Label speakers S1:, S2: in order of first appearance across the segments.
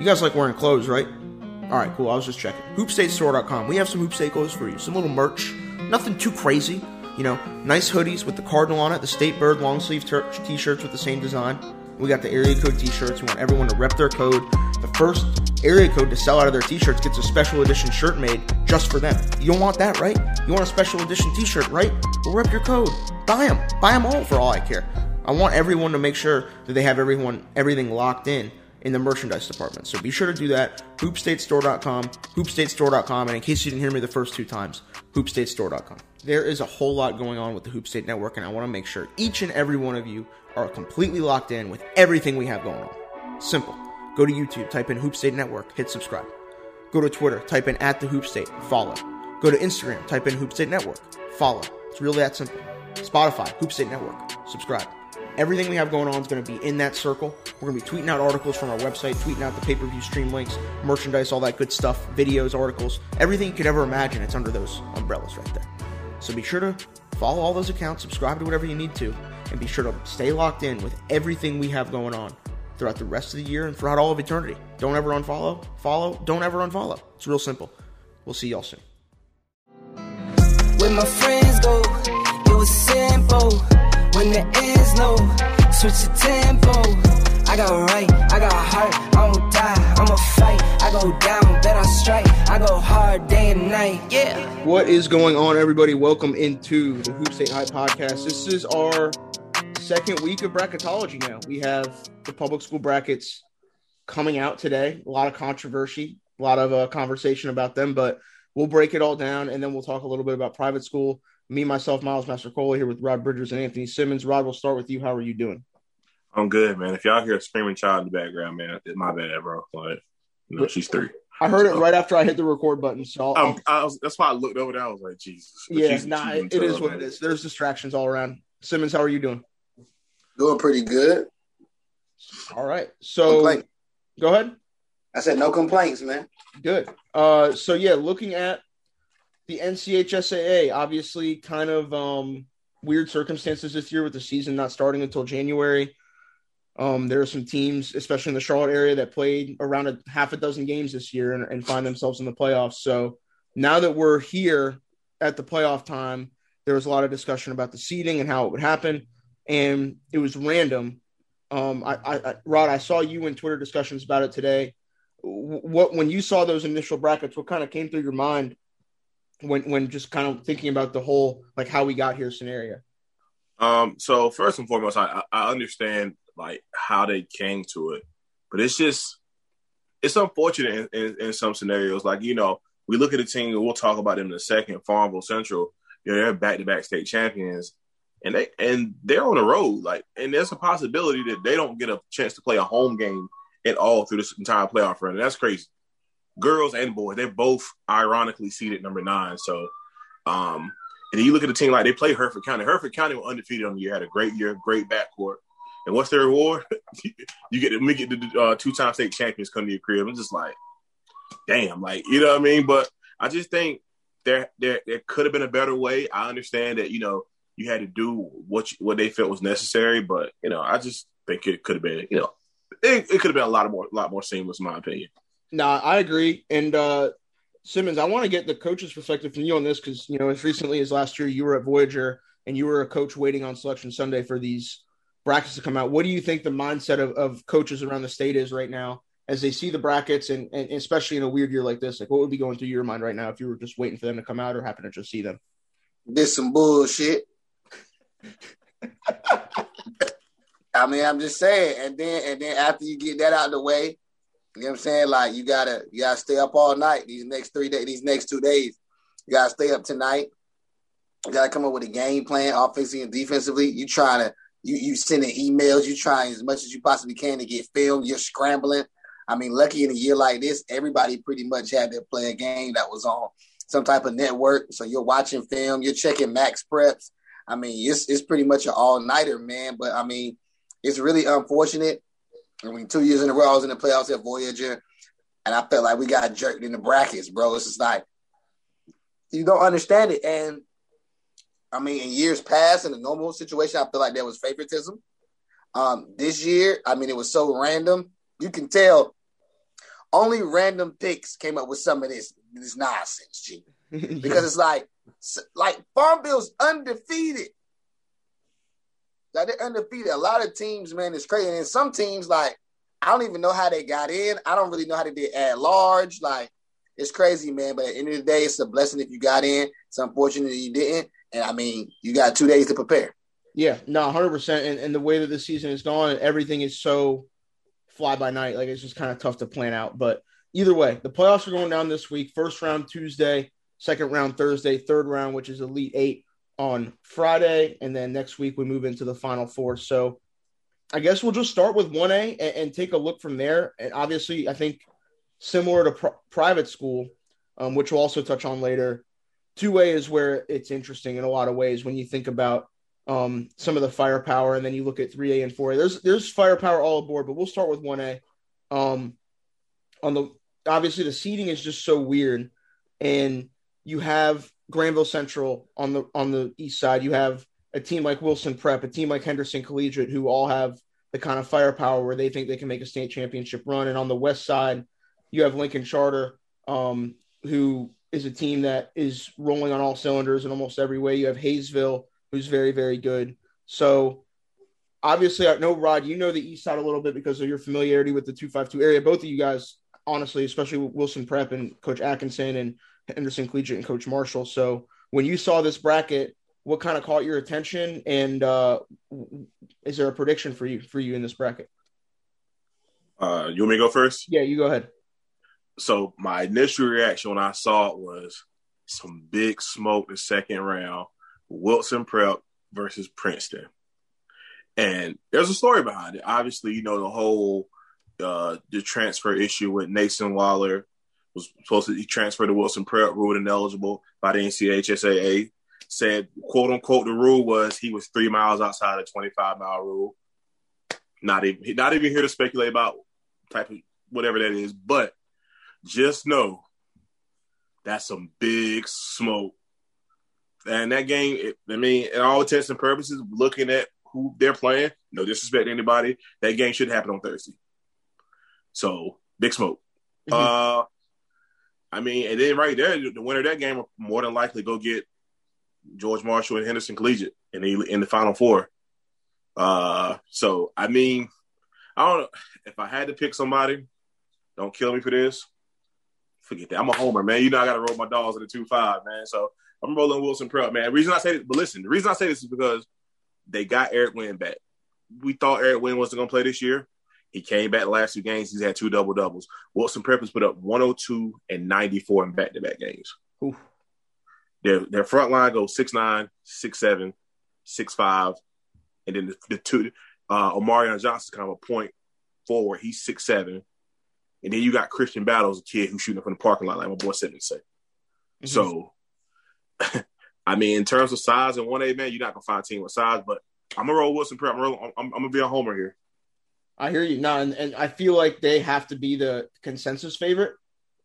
S1: You guys like wearing clothes, right? All right, cool. I was just checking. HoopStateStore.com. We have some Hoop State clothes for you. Some little merch. Nothing too crazy. You know, nice hoodies with the cardinal on it. The State Bird long sleeve t-shirts with the same design. We got the area code t-shirts. We want everyone to rep their code. The first area code to sell out of their t-shirts gets a special edition shirt made just for them. You don't want that, right? You want a special edition t-shirt, right? Well, rep your code. Buy them. Buy them all for all I care. I want everyone to make sure that they have everyone everything locked in in the merchandise department. So be sure to do that. Hoopstatestore.com, hoopstatestore.com, and in case you didn't hear me the first two times, hoopstatestore.com. There is a whole lot going on with the Hoop State Network, and I want to make sure each and every one of you are completely locked in with everything we have going on. Simple. Go to YouTube, type in Hoop State Network, hit subscribe. Go to Twitter, type in at the Hoop State, follow. Go to Instagram, type in Hoop State Network, follow. It's really that simple. Spotify, Hoop State Network, subscribe. Everything we have going on is going to be in that circle. We're going to be tweeting out articles from our website, tweeting out the pay per view stream links, merchandise, all that good stuff, videos, articles, everything you could ever imagine. It's under those umbrellas right there. So be sure to follow all those accounts, subscribe to whatever you need to, and be sure to stay locked in with everything we have going on throughout the rest of the year and throughout all of eternity. Don't ever unfollow, follow, don't ever unfollow. It's real simple. We'll see y'all soon.
S2: My friends go, it was simple. When the ends low, switch the tempo. I got right, I got heart, I won't die, I'ma fight. I go down, then I strike. I go hard day and night, yeah.
S1: What is going on, everybody? Welcome into the Hoop State High Podcast. This is our second week of bracketology now. We have the public school brackets coming out today. A lot of controversy, a lot of uh, conversation about them, but we'll break it all down and then we'll talk a little bit about private school. Me, myself, Miles Mastrocola here with Rod Bridgers and Anthony Simmons. Rod, we'll start with you. How are you doing?
S3: I'm good, man. If y'all hear a screaming child in the background, man, it's my bad, bro. Like, you know, she's three.
S1: I heard it right after I hit the record button, so I'll,
S3: Um, I was, that's why I looked over there. I was like, Jesus.
S1: yeah,
S3: She's-
S1: nah,
S3: she's
S1: it, it is what it is. There's distractions all around. Simmons, how are you doing?
S4: Doing pretty good.
S1: All right, so
S4: complaint.
S1: go ahead.
S4: I said no complaints, man.
S1: Good. Uh, so yeah, looking at the NCHSAA, obviously, kind of um, weird circumstances this year with the season not starting until January. Um, there are some teams, especially in the Charlotte area, that played around a half a dozen games this year and, and find themselves in the playoffs. So now that we're here at the playoff time, there was a lot of discussion about the seeding and how it would happen, and it was random. Um, I, I, Rod, I saw you in Twitter discussions about it today what when you saw those initial brackets what kind of came through your mind when when just kind of thinking about the whole like how we got here scenario
S3: Um, so first and foremost, I, I understand like how they came to it, but it's just it's unfortunate in, in, in some scenarios. Like you know, we look at the team, and we'll talk about them in a second. Farmville Central, you know, they're back to back state champions, and they and they're on the road. Like, and there's a possibility that they don't get a chance to play a home game at all through this entire playoff run. And that's crazy. Girls and boys, they're both ironically seated number nine. So, um, and then you look at the team like they play Hertford County. Hertford County were undefeated on the year, had a great year, great backcourt. And what's their reward? you get to make it the uh, two-time state champions come to your crib. I'm just like, damn, like you know what I mean. But I just think there there there could have been a better way. I understand that you know you had to do what you, what they felt was necessary, but you know I just think it could have been you know it, it could have been a lot of more a lot more seamless, in my opinion.
S1: Nah i agree. And uh simmons i want to get the coach's perspective from you on this because you know as recently as last year you were at voyager and you were a coach waiting on selection sunday for these brackets to come out. What do you think the mindset of, of coaches around the state is right now as they see the brackets and, and especially in a weird year like this? Like what would be going through your mind right now if you were just waiting for them to come out or happen to just see them?
S4: This some bullshit. I mean, I'm just saying, and then and then after you get that out of the way, you know what I'm saying? Like you gotta you gotta stay up all night these next three days, these next two days. You gotta stay up tonight. You gotta come up with a game plan, offensively and defensively. You trying to you you sending emails, you trying as much as you possibly can to get film. You're scrambling. I mean, lucky in a year like this, everybody pretty much had to play a game that was on some type of network. So you're watching film, you're checking MaxPreps. I mean, it's it's pretty much an all nighter, man. But I mean, it's really unfortunate. I mean, two years in a row, I was in the playoffs at Voyager, and I felt like we got jerked in the brackets, bro. It's just like you don't understand it. And I mean, in years past, in a normal situation, I feel like there was favoritism. Um, this year, I mean, it was so random. You can tell only random picks came up with some of this this nonsense, G. Because it's like like Farmville's undefeated. Like they're undefeated. A lot of teams, man, it's crazy. And some teams, like, I don't even know how they got in. I don't really know how they did at large. Like, it's crazy, man. But at the end of the day, it's a blessing if you got in. It's unfortunate you didn't. And I mean, you got two days to prepare.
S1: Yeah, no, hundred percent. And and the way that the season is gone, everything is so fly by night. Like it's just kind of tough to plan out. But either way, the playoffs are going down this week. First round Tuesday, second round Thursday, third round, which is Elite Eight on Friday, and then next week we move into the Final Four. So I guess we'll just start with 1A and, and take a look from there. And obviously, I think similar to pr- private school, um, which we'll also touch on later, 2A is where it's interesting in a lot of ways when you think about um, some of the firepower, and then you look at 3A and 4A. There's there's firepower all aboard, but we'll start with 1A. Um, on the obviously the seating is just so weird, and you have Granville Central on the on the east side. You have a team like Wilson Prep, a team like Henderson Collegiate, who all have the kind of firepower where they think they can make a state championship run. And on the west side, you have Lincoln Charter, um, who is a team that is rolling on all cylinders in almost every way. You have Hayesville, who's very, very good. So obviously, I know Rod, you know the east side a little bit because of your familiarity with the 252 area. Both of you guys, honestly, especially Wilson Prep and Coach Atkinson and Henderson Collegiate and Coach Marshall. So when you saw this bracket, what kind of caught your attention, and uh, is there a prediction for you for you in this bracket?
S3: Uh, you want me to go first?
S1: Yeah, you go ahead.
S3: So my initial reaction when I saw it was some big smoke the second round, Wilson Prep versus Princeton. And there's a story behind it. Obviously, you know the whole uh, the transfer issue with Nathan Waller was supposed to be transferred to Wilson Prep, ruled ineligible by the NCHSAA. Said, quote unquote, the rule was he was three miles outside the 25 mile rule. Not even, not even here to speculate about type of whatever that is, but just know that's some big smoke. And that game, it, I mean, in all intents and purposes, looking at who they're playing, no disrespect to anybody, that game should happen on Thursday. So big smoke. Mm-hmm. Uh, I mean, and then right there, the winner of that game will more than likely go get George Marshall and Henderson Collegiate in the in the Final Four. Uh, so I mean, I don't know if I had to pick somebody. Don't kill me for this. Forget that. I'm a homer, man. You know I got to roll my dogs in the two five, man. So I'm rolling Wilson Prep, man. The reason I say this, but listen, the reason I say this is because they got Eric Wynn back. We thought Eric Wynn wasn't going to play this year. He came back the last two games. He's had two double doubles. Wilson Prep put up 102 and 94 in back to back games. Oof. Their their front line goes six nine, six seven, six five, and then the, the two uh Omarion Johnson's kind of a point forward. He's six seven. And then you got Christian Battles, a kid who's shooting from the parking lot, like my boy said say. Mm-hmm. So I mean, in terms of size and one A man, you're not gonna find a team with size, but I'm gonna roll Wilson Prep. I'm, I'm, I'm, gonna be a homer here.
S1: I hear you. No, and, and I feel like they have to be the consensus favorite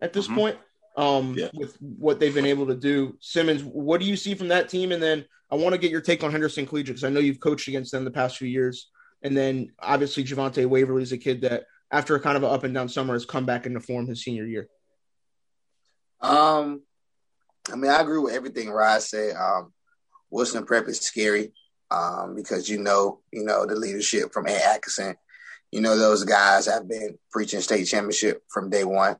S1: at this mm-hmm. point um, yeah. with what they've been able to do. Simmons, what do you see from that team? And then I want to get your take on Henderson Collegiate because I know you've coached against them the past few years. And then obviously Javante Waverly is a kid that after a kind of an up and down summer has come back into form his senior year.
S4: Um, I mean, I agree with everything Rod said. Um, Wilson Prep is scary um, because you know, you know the leadership from Ed Atkinson. You know those guys have been preaching state championship from day one.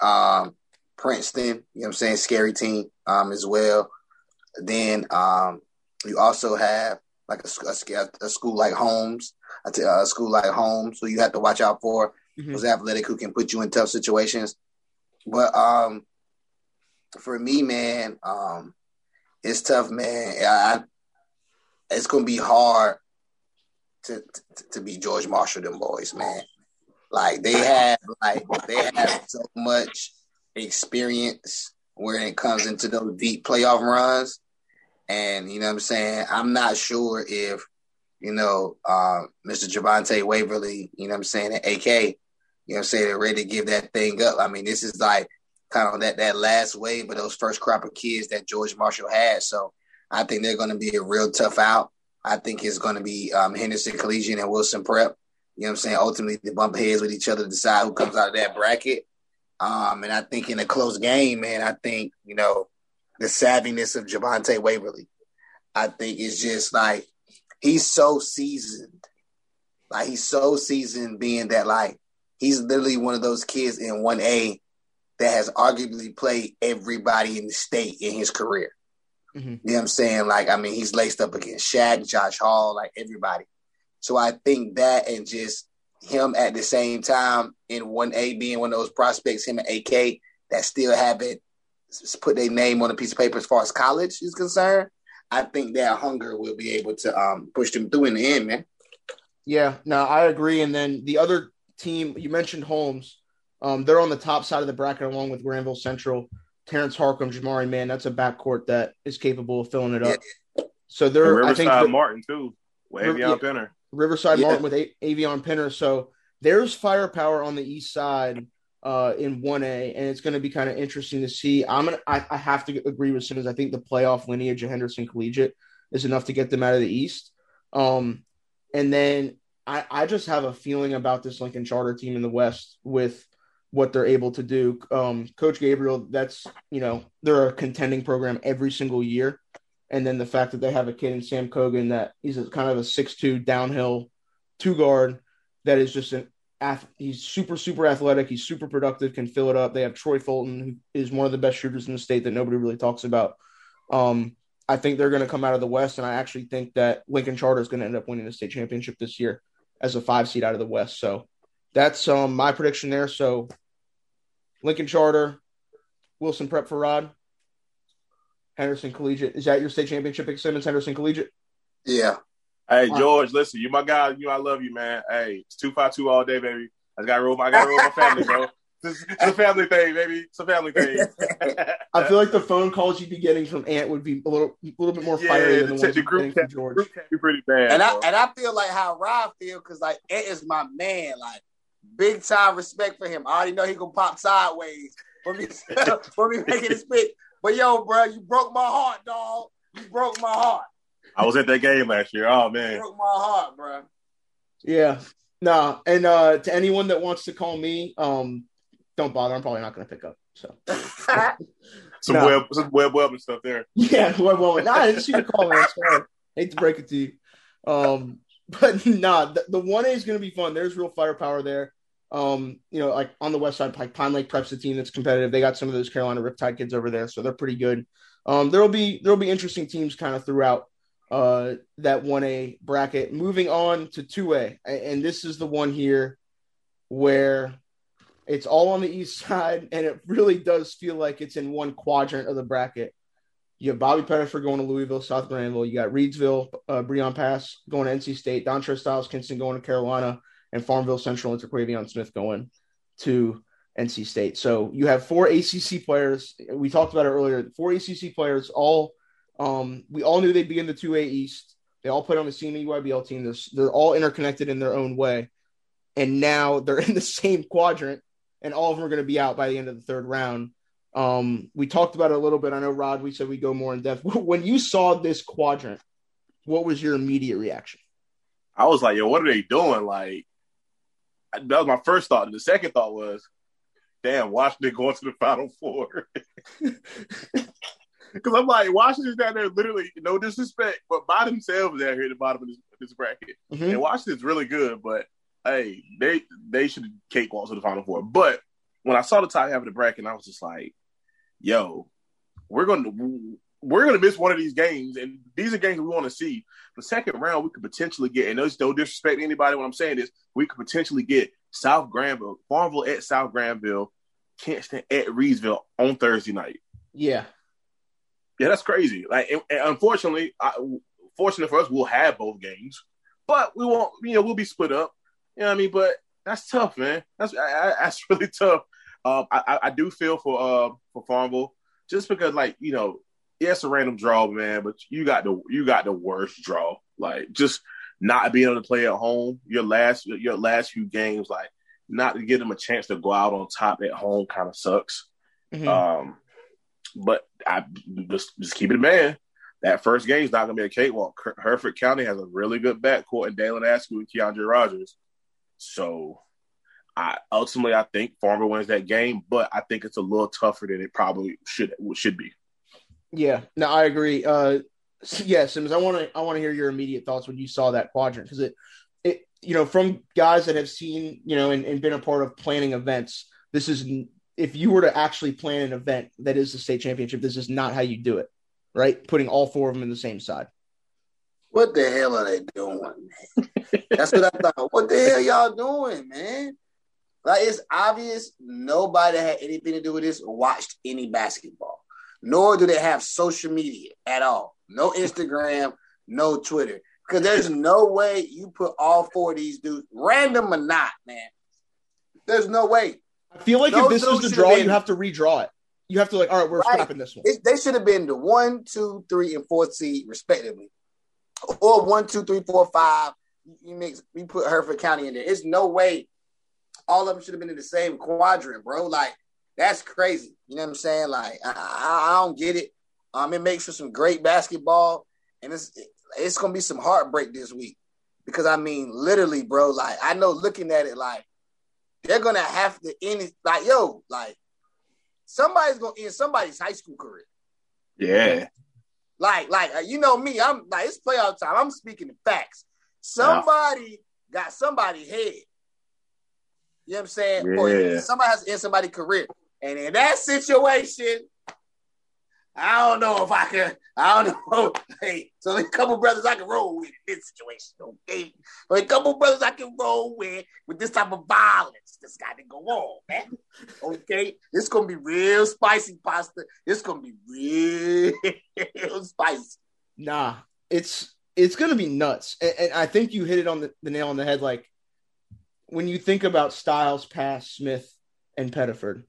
S4: Um, Princeton, you know what I'm saying, scary team um, as well. Then um, you also have like a, a, a school like Holmes, a, a, school like Holmes, who you have to watch out for. Mm-hmm. Who's athletic, who can put you in tough situations. But um, for me, man, um, it's tough, man. I, it's gonna be hard to, to to be George Marshall, them boys, man. Like they have, like they have so much experience when it comes into those deep playoff runs. And you know what I'm saying? I'm not sure if, you know, uh, Mr. Javante Waverly, you know what I'm saying, at AK, you know what I'm saying, they're ready to give that thing up. I mean, this is like kind of that, that last wave of those first crop of kids that George Marshall had. So I think they're going to be a real tough out. I think it's going to be um, Henderson Collegiate and Wilson Prep. You know what I'm saying? Ultimately, they bump heads with each other to decide who comes out of that bracket. Um, and I think in a close game, man, I think, you know, the savviness of Javante Waverly, I think is just like he's so seasoned. Like he's so seasoned being that like he's literally one of those kids in 1A that has arguably played everybody in the state in his career. Mm-hmm. You know what I'm saying? Like, I mean, he's laced up against Shaq, Josh Hall, like everybody. So I think that and just him at the same time in 1A being one of those prospects, him and AK that still haven't put their name on a piece of paper as far as college is concerned. I think that hunger will be able to um, push them through in the end, man.
S1: Yeah, no, I agree. And then the other team you mentioned, Holmes, um, they're on the top side of the bracket along with Granville Central. Terrence Harcum, Jamari, man, that's a backcourt that is capable of filling it up. Yeah. So they're
S3: Riverside
S1: I think
S3: Martin too, with Avion yeah, Pinner.
S1: Riverside yeah. Martin with a- Avion Pinner. So there's firepower on the east side uh, in 1A, and it's going to be kind of interesting to see. I'm gonna, I, I have to agree with Simmons. I think the playoff lineage of Henderson Collegiate is enough to get them out of the East. Um, and then I, I just have a feeling about this Lincoln Charter team in the West with what they're able to do. Um, Coach Gabriel, that's you know they're a contending program every single year, and then the fact that they have a kid in Sam Cogan that he's a, kind of a six-two downhill two guard that is just an he's super super athletic. He's super productive, can fill it up. They have Troy Fulton, who is one of the best shooters in the state that nobody really talks about. Um, I think they're going to come out of the West, and I actually think that Lincoln Charter is going to end up winning the state championship this year as a five seed out of the West. So that's um, my prediction there. So Lincoln Charter, Wilson Prep for Rod, Henderson Collegiate. Is that your state championship at Simmons Henderson Collegiate?
S4: Yeah.
S3: Hey George, listen, you my guy. You, I love you, man. Hey, it's two five two all day, baby. I got to roll. I got to roll my family, bro. It's, a family thing, baby. It's a family thing.
S1: I feel like the phone calls you'd be getting from Ant would be a little, a little bit more fiery yeah, than the, ones
S3: the group from George. Group can be pretty bad.
S4: And
S3: bro.
S4: I and I feel like how Rob feel because like Ant is my man. Like big time respect for him. I already know he gonna pop sideways for me for me making this pick. But yo, bro, you broke my heart, dog. You broke my heart.
S3: I was at that game last year. Oh man,
S4: you broke my heart, bro.
S1: Yeah, nah. And uh, to anyone that wants to call me, um, don't bother. I'm probably not going to pick up. So
S3: some nah. web, some web, web and stuff there.
S1: Yeah, web, web. Nah, I didn't see call, man. Sorry. Hate to break it to you. Um, but nah, the one A is going to be fun. There's real firepower there. Um, you know, like on the west side, like Pine Lake Prep's a team that's competitive. They got some of those Carolina Riptide kids over there, so they're pretty good. Um, there'll be there'll be interesting teams kind of throughout uh, that 1A bracket. Moving on to 2A, and this is the one here where it's all on the east side, and it really does feel like it's in one quadrant of the bracket. You have Bobby Pettiford going to Louisville, South Granville. You got Reidsville, uh, Breon Pass going to NC State, Dontre Styles Kinston going to Carolina, and Farmville Central and Terquavion Smith going to NC State. So you have four ACC players. We talked about it earlier. Four ACC players, all um, we all knew they'd be in the 2A East. They all played on the same EYBL team. They're, they're all interconnected in their own way. And now they're in the same quadrant, and all of them are going to be out by the end of the third round. Um, we talked about it a little bit. I know, Rod, we said we go more in depth. When you saw this quadrant, what was your immediate reaction?
S3: I was like, yo, what are they doing? Like, that was my first thought. And the second thought was, damn, Washington going to the Final Four. Because I'm like, Washington's down there, literally, no disrespect, but by themselves down here at the bottom of this, this bracket. Mm-hmm. And Washington's really good, but hey, they they should cakewalk to the Final Four. But when I saw the top half of the bracket, I was just like, yo, we're going to. We're going to miss one of these games, and these are games we want to see. The second round, we could potentially get, and there's no disrespect to anybody when I'm saying this, we could potentially get South Granville, Farmville at South Granville, Kinston at Reidsville on Thursday night.
S1: Yeah,
S3: yeah, that's crazy. Like, and, and unfortunately, I, fortunate for us, we'll have both games, but we won't. You know, we'll be split up. You know what I mean? But that's tough, man. That's I, that's really tough. Um, I, I do feel for uh for Farmville just because, like, you know, yeah, it's a random draw, man, but you got the you got the worst draw. Like, just not being able to play at home, your last your last few games, like, not to give them a chance to go out on top at home, kind of sucks. Mm-hmm. Um, but I just just keep it a man. That first game is not going to be a cakewalk. Hertford County has a really good backcourt in Dalen Askew and Keandre Rogers. So I ultimately I think Farmer wins that game, but I think it's a little tougher than it probably should should be.
S1: Yeah, no, I agree. Uh, yeah, Sims, I want to I want to hear your immediate thoughts when you saw that quadrant because it it you know from guys that have seen you know and, and been a part of planning events, this is if you were to actually plan an event that is the state championship, this is not how you do it, right? Putting all four of them in the same side.
S4: What the hell are they doing? Man? That's what I thought. What the hell y'all doing, man? Like it's obvious nobody had anything to do with this watched any basketball. Nor do they have social media at all. No Instagram, no Twitter. Because there's no way you put all four of these dudes, random or not, man. There's no way.
S1: I feel like
S4: No,
S1: if this was the draw,
S4: been-
S1: you have to redraw it. You have to like, all right, we're
S4: Right.
S1: scrapping this one.
S4: It, they should have been the one, two, three, and fourth seed, respectively. Or one, two, three, four, five. You mix, we put Hertford County in there. It's no way all of them should have been in the same quadrant, bro. Like, that's crazy. You know what I'm saying? Like, I, I, I don't get it. Um, it makes for some great basketball, and it's it's gonna be some heartbreak this week because I mean, literally, bro. Like, I know looking at it, like they're gonna have to end it. Like, yo, like somebody's gonna end somebody's high school career.
S3: Yeah.
S4: Like, like uh, you know me, I'm like it's playoff time. I'm speaking the facts. Somebody got somebody head. You know what I'm saying? Or
S3: Yeah.
S4: somebody has to end somebody's career. And in that situation, I don't know if I can. I don't know. Hey, so a couple brothers I can roll with in this situation. Okay, a couple brothers I can roll with with this type of violence that's got to go on, man. Okay, it's gonna be real spicy pasta. It's gonna be real spicy.
S1: Nah, it's it's gonna be nuts, and, and I think you hit it on the, the nail on the head. Like when you think about Styles, Pass, Smith, and Pettiford,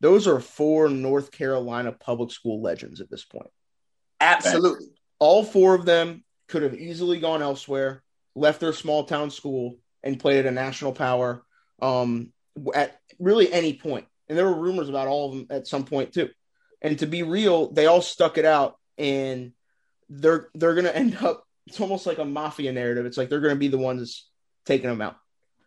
S1: those are four North Carolina public school legends at this point.
S4: Absolutely.
S1: All four of them could have easily gone elsewhere, left their small town school, and played at a national power um, at really any point. And there were rumors about all of them at some point too. And to be real, they all stuck it out, and they're they're gonna end up. It's almost like a mafia narrative. It's like they're gonna be the ones taking them out.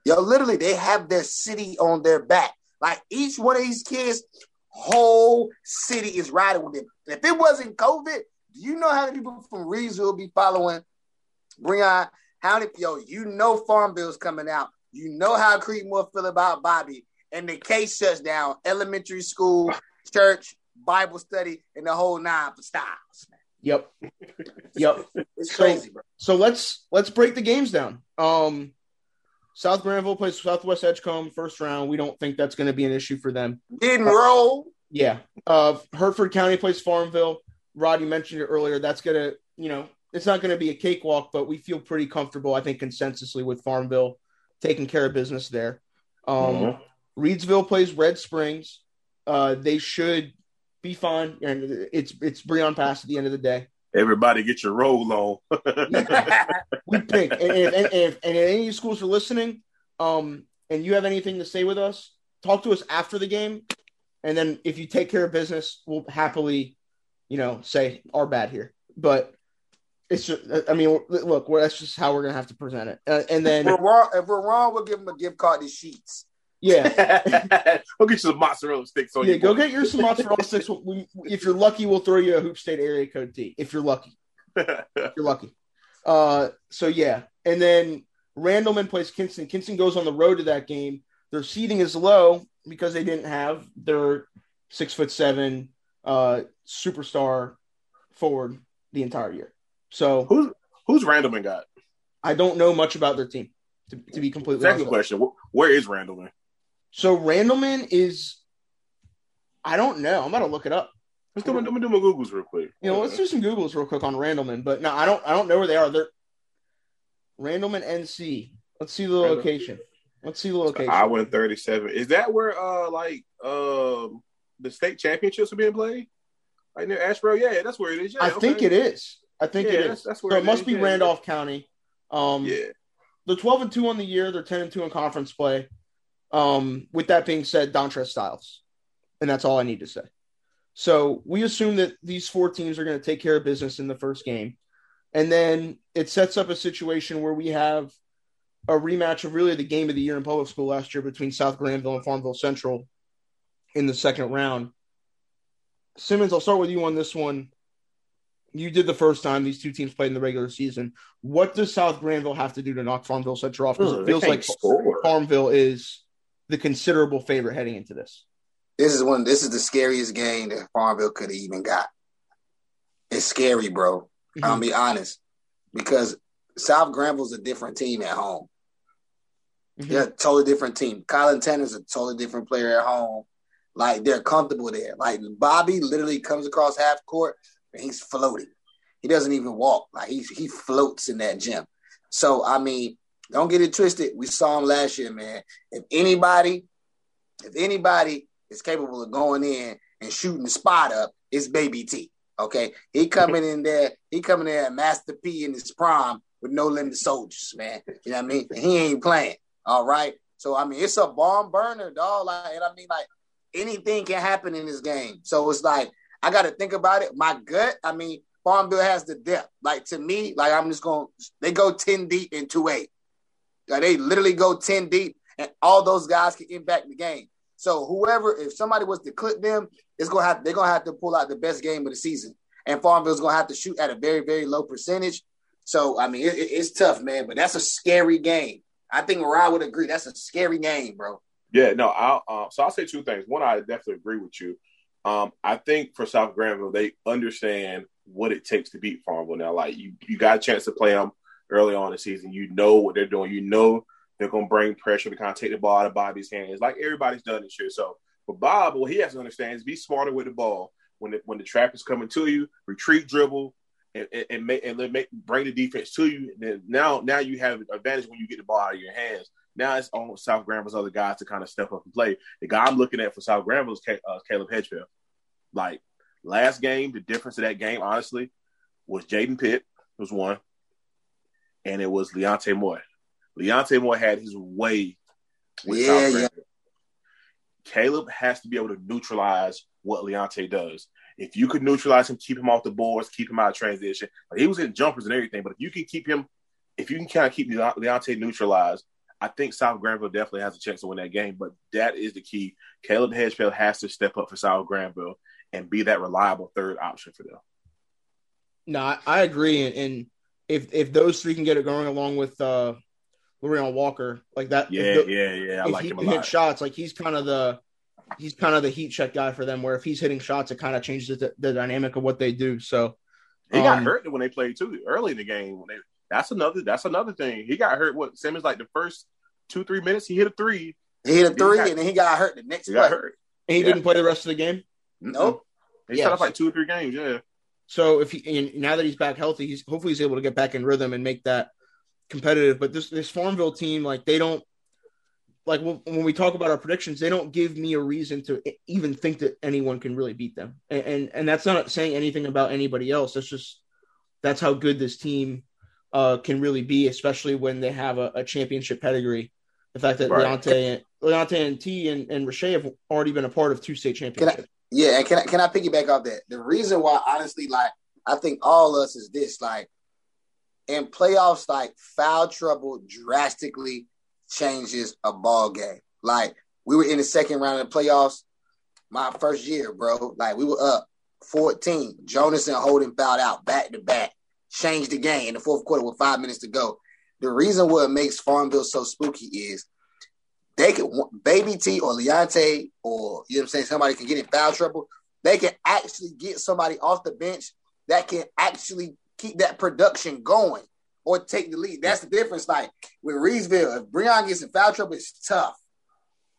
S4: Yo, literally, they have their city on their back. Like each one of these kids, whole city is riding with them. If it wasn't COVID, do you know how many people from Reidsville be following Breon? How many yo, you know Farmville's coming out. You know how Creedmoor feel about Bobby. And the case shuts down elementary school, church, Bible study, and the whole nine for styles. Man.
S1: Yep, yep.
S4: It's
S1: So-
S4: crazy, bro.
S1: So let's let's break the games down. Um, South Granville plays Southwest Edgecombe first round. We don't think that's going to be an issue for them.
S4: Didn't roll.
S1: Yeah. Uh, Hertford County plays Farmville. Rod, you mentioned it earlier. That's gonna, you know, it's not going to be a cakewalk, but we feel pretty comfortable. I think consensusly with Farmville taking care of business there. Um,
S3: Mhm.
S1: Reidsville plays Red Springs. Uh, they should be fine, and it's it's Breon Pass at the end of the day.
S3: Everybody get your roll on.
S1: we pick. And if, and if, and if any schools are listening, um, and you have anything to say with us, talk to us after the game. And then if you take care of business, we'll happily, you know, say our bad here. But it's just, I mean, look, that's just how we're gonna have to present it. Uh, and
S4: If
S1: then,
S4: we're wrong, if we're wrong, we'll give them a gift card to Sheets.
S1: Yeah,
S3: Go get you some mozzarella sticks on
S1: yeah, go
S3: board.
S1: get your some mozzarella sticks. We, if you're lucky, we'll throw you a Hoop State area code T. If you're lucky. You're lucky. Uh, so yeah, and then Randleman plays Kinston. Kinston goes on the road to that game. Their seating is low because they didn't have their six foot seven uh, superstar forward the entire year. So
S3: Who's who's Randleman got?
S1: I don't know much about their team to, to be completely
S3: Second
S1: honest.
S3: question: Where is Randleman?
S1: So Randleman is, I don't know. I'm about to look it up.
S3: Let's do, me do my googles real quick.
S1: You know, let's do some Googles real quick on Randleman, but no, I don't. I don't know where they are. They're Randleman NC. Let's see the
S3: Randleman.
S1: location. Let's see the location.
S3: I went thirty-seven. Is that where uh like um the state championships are being played? Right near Asheboro. Yeah, that's where it is. Yeah,
S1: I think it is. I think
S3: Yeah,
S1: it
S3: that's- that's where
S1: so
S3: it
S1: it must
S3: is,
S1: be
S3: yeah.
S1: Randolph County. Um,
S3: Yeah.
S1: They're 12 and 2 on the year. They're 10 and 2 in conference play. Um, with that being said, Dontrez Styles. And that's all I need to say. So we assume that these four teams are going to take care of business in the first game. And then it sets up a situation where we have a rematch of really the game of the year in public school last year between South Granville and Farmville Central in the second round. Simmons, I'll start with you on this one. You did the first time these two teams played in the regular season. What does South Granville have to do to knock Farmville Central off? Because it feels like score. Farmville is the considerable favorite heading into this.
S4: This is one. This is the scariest game that Farmville could have even got. It's scary, bro. Mm-hmm. I'll be honest, because South Granville's a different team at home. Mm-hmm. They're a totally different team. Colin Tanner's a totally different player at home. Like they're comfortable there. Like Bobby literally comes across half court and he's floating. He doesn't even walk. Like he he floats in that gym. So I mean, don't get it twisted. We saw him last year, man. If anybody, if anybody is capable of going in and shooting the spot up, it's Baby T. Okay, he coming in there. He coming in at Master P in his prime with no limit soldiers, man. You know what I mean? And he ain't playing. All right. So I mean, it's a bomb burner, dog. Like, and I mean, like anything can happen in this game. So it's like I got to think about it. My gut. I mean, Farmville has the depth. Like to me, like I'm just going. They go ten deep in two A. They literally go ten deep, and all those guys can impact the game. So whoever, if somebody was to clip them, it's gonna have they're gonna have to pull out the best game of the season, and Farmville's gonna have to shoot at a very very low percentage. So I mean, it, it's tough, man. But that's a scary game. I think Rod would agree. That's a scary game, bro.
S3: Yeah, no. I'll uh, so I'll say two things. One, I definitely agree with you. Um, I think for South Granville, they understand what it takes to beat Farmville. Now, like you, you got a chance to play them early on in the season. You know what they're doing. You know they're going to bring pressure to kind of take the ball out of Bobby's hands, like everybody's done this year. So for Bob, what he has to understand is be smarter with the ball when the, when the trap is coming to you. Retreat, dribble, and and, and, make, and make, bring the defense to you. And then now now you have advantage when you get the ball out of your hands. Now it's on South Granville's other guys to kind of step up and play. The guy I'm looking at for South Granville is uh, Caleb Hedgepeth. Like last game, the difference of that game, honestly, was Jaden Pitt was one, and it was Leonte Moore. Leonte Moore had his way with yeah, South yeah. Caleb has to be able to neutralize what Leonte does. If you could neutralize him, keep him off the boards, keep him out of transition. Like he was in jumpers and everything, but if you can keep him, if you can kind of keep Leonte neutralized, I think South Granville definitely has a chance to win that game. But that is the key. Caleb Hedgepeth has to step up for South Granville and be that reliable third option for them.
S1: No, I, I agree. And, and, if if those three can get it going along with uh Lorian Walker, like that.
S3: Yeah, the, yeah, yeah. I like
S1: he
S3: him a lot.
S1: hit shots, like he's kind of the he's kind of the heat check guy for them. Where if he's hitting shots, it kind of changes the, the, dynamic of what they do. So
S3: he um, got hurt when they played too early in the game. When they, that's another that's another thing. He got hurt. What Simmons like the first two three minutes he hit a three.
S4: He hit a three, got, and then he got hurt the next. He play. got hurt.
S1: And he yeah. didn't play the rest of the game.
S4: Nope.
S3: He yeah, shot up like two or three games. Yeah.
S1: So if he now that he's back healthy, he's hopefully he's able to get back in rhythm and make that competitive. But this this Farmville team, like they don't like when we talk about our predictions, they don't give me a reason to even think that anyone can really beat them. And and, and that's not saying anything about anybody else. That's just that's how good this team uh, can really be, especially when they have a, a championship pedigree. The fact that right. Leonte and Leonte and T and, and Rashay have already been a part of two state championships.
S4: Yeah, and can I can I piggyback off that? The reason why, honestly, like I think all us is this: like in playoffs, like foul trouble drastically changes a ball game. Like we were in the second round of the playoffs, my first year, bro. Like we were up 14. Jonas and Holden fouled out back to back, changed the game in the fourth quarter with five minutes to go. The reason what makes Farmville so spooky is they can Baby T or Leonte or you know what I'm saying somebody can get in foul trouble. They can actually get somebody off the bench that can actually keep that production going or take the lead. That's the difference. Like with Reidsville, if Breon gets in foul trouble, it's tough.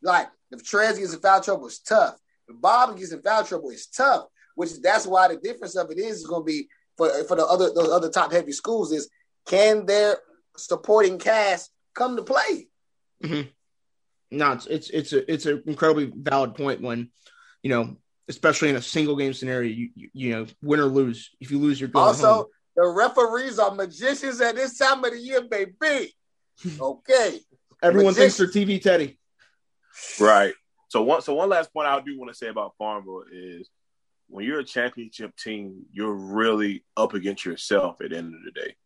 S4: Like if Trez gets in foul trouble, it's tough. If Bob gets in foul trouble, it's tough. Which that's why the difference of it is is going to be for for the other those other top heavy schools is can their supporting cast come to play?
S1: Mm-hmm. No, it's it's it's a it's an incredibly valid point when you know especially in a single game scenario you you, you know win or lose if you lose you're going also home.
S4: The referees are magicians at this time of the year, baby. Okay.
S1: Everyone thinks they're TV Teddy.
S3: Right. So one so one last point I do want to say about Farmville is when you're a championship team, you're really up against yourself at the end of the day.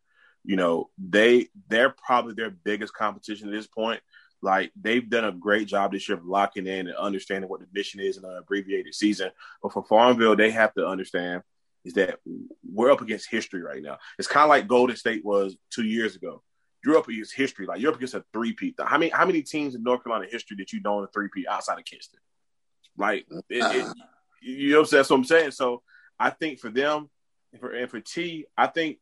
S3: you know, they they're probably their biggest competition at this point. Like they've done a great job this year of locking in and understanding what the mission is in an abbreviated season. But for Farmville, they have to understand is that we're up against history right now. It's kind of like Golden State was two years ago. You're up against history, like you're up against a three-peat. How many how many teams in North Carolina history that you know in a three-peat outside of Kinston? Like, it, it, uh-huh. you know, that's what I'm saying. So I think for them, and for, and for T, I think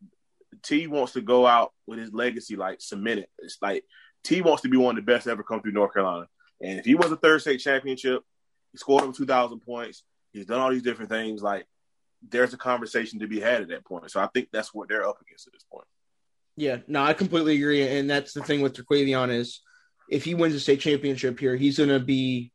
S3: T wants to go out with his legacy like cemented. It's like T wants to be one of the best ever come through North Carolina. And if he was a third state championship, he scored over two thousand points. He's done all these different things. Like there's a conversation to be had at that point. So I think that's what they're up against at this point.
S1: Yeah, no, I completely agree. And that's the thing with Terquavion is if he wins a state championship here, he's going to be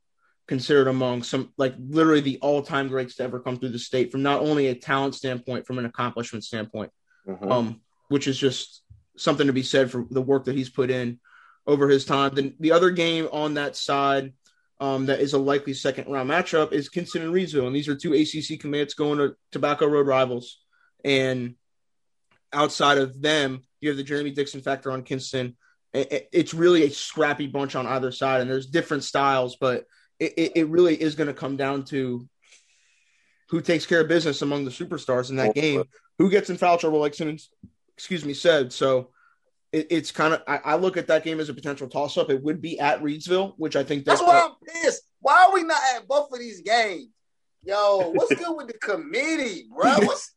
S1: considered among some like literally the all-time greats to ever come through the state from not only a talent standpoint, from an accomplishment standpoint, mm-hmm. um, which is just something to be said for the work that he's put in over his time. Then the other game on that side um, that is a likely second round matchup is Kinston and Reidsville, and these are two ACC commits going to Tobacco Road rivals. And outside of them, you have the Jeremy Dixon factor on Kinston. It's really a scrappy bunch on either side, and there's different styles, but it, it really is going to come down to who takes care of business among the superstars in that game, who gets in foul trouble, like Simmons, excuse me, said. So it, it's kind of I, I, look at that game as a potential toss up. It would be at Reidsville, which I think
S4: that's, that's why I'm pissed. Why are we not at both of these games? Yo, what's good with the committee, bro? What's...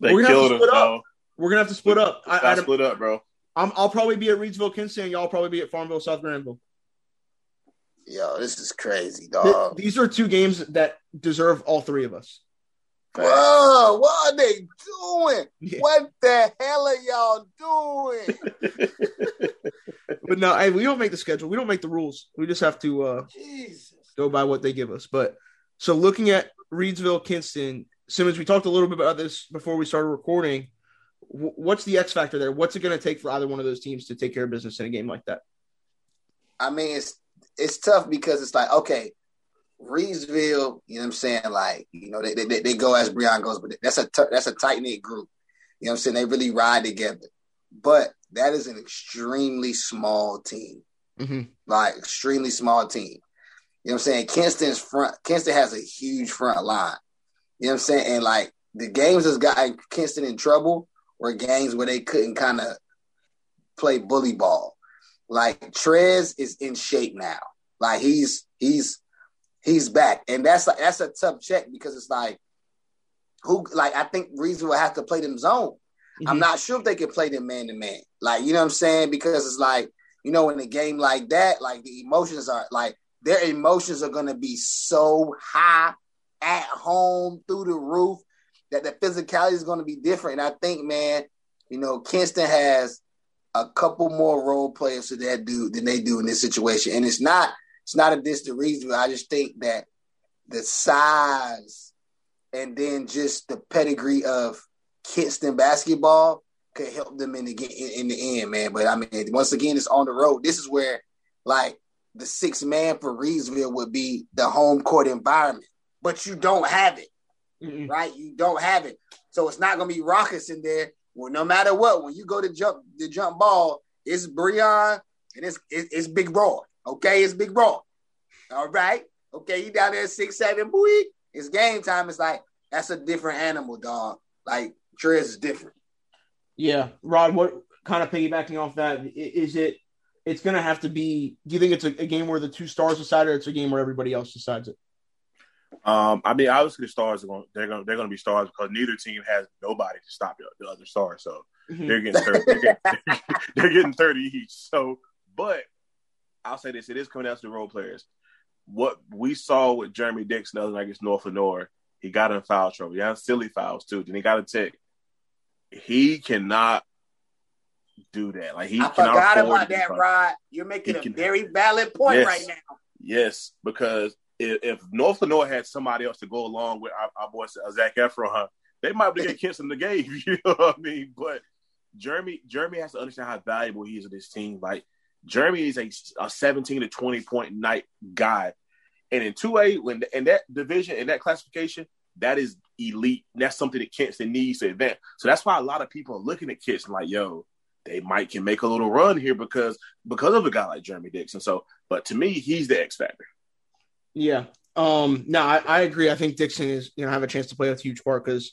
S3: they We're killed him, bro.
S1: We're gonna have to split up.
S3: I, I split up, bro.
S1: i will probably be at Reidsville, Kinston. Y'all probably be at Farmville, South Granville.
S4: Yo, this is crazy, dog.
S1: These are two games that deserve all three of us.
S4: Bro, what are they doing? Yeah. What the hell are y'all doing?
S1: but no, hey, we don't make the schedule. We don't make the rules. We just have to uh, go by what they give us. But so looking at Reidsville, Kinston, Simmons, we talked a little bit about this before we started recording. what's the X factor there? What's it going to take for either one of those teams to take care of business in a game like that?
S4: I mean, it's it's tough because it's like, okay, Reidsville, you know what I'm saying? Like, you know, they they, they go as Breon goes, but that's a t- that's a tight knit group. You know what I'm saying? They really ride together. But that is an extremely small team. Mm-hmm. Like extremely small team. You know what I'm saying? Kinston's front Kinston has a huge front line. You know what I'm saying? And like the games that's got Kinston in trouble were games where they couldn't kind of play bully ball. Like Trez is in shape now. Like he's he's he's back, and that's like that's a tough check because it's like who like I think Reason will have to play them zone. Mm-hmm. I'm not sure if they can play them man to man. Like you know what I'm saying because it's like you know in a game like that, like the emotions are like their emotions are gonna be so high at home through the roof that the physicality is gonna be different. And I think man, you know Kinston has a couple more role players to that dude than they do in this situation. And it's not it's not a distant reason. I just think that the size and then just the pedigree of Kinston basketball could help them in the in the end, man. But I mean, once again, it's on the road. This is where like the six man for Reidsville would be the home court environment, but you don't have it, mm-hmm. right? You don't have it, so it's not gonna be raucous in there. Well, no matter what, when you go to jump the jump ball, it's Breon and it's it's Big Raw. Okay, it's Big Raw. All right. Okay, you down there six seven, boy. It's game time. It's like that's a different animal, dog. Like Trez is different.
S1: Yeah, Rod. What kind of piggybacking off that is it? It's going to have to be. Do you think it's a, a game where the two stars decide, or it's a game where everybody else decides it?
S3: Um, I mean, obviously the stars are going. They're going. They're going to be stars because neither team has nobody to stop the, the other star. So mm-hmm. they're getting 30, they're, getting, they're getting thirty each. So, but I'll say this: it is coming down to the role players. What we saw with Jeremy Dixon the other night against North Lenoir, he got in foul trouble. He had silly fouls too. Then he got a tick. He cannot do that. Like he I
S4: forgot about that, Rod. You're making he a can, very valid point yes, right now.
S3: Yes, because if, if North Lenoir had somebody else to go along with our, our boy uh, Zac Efron, they might be getting kids in the game. You know what I mean? But Jeremy, Jeremy has to understand how valuable he is to this team. Like Jeremy is a, a 17 to 20 point night guy. And in 2A, when in that division, in that classification, that is elite. That's something that Kinston needs to advance. So that's why a lot of people are looking at Kinston like, yo, they might can make a little run here because because of a guy like Jeremy Dixon. So, but to me, he's the X factor.
S1: Yeah. Um. No, I, I agree. I think Dixon is you know have a chance to play with huge part because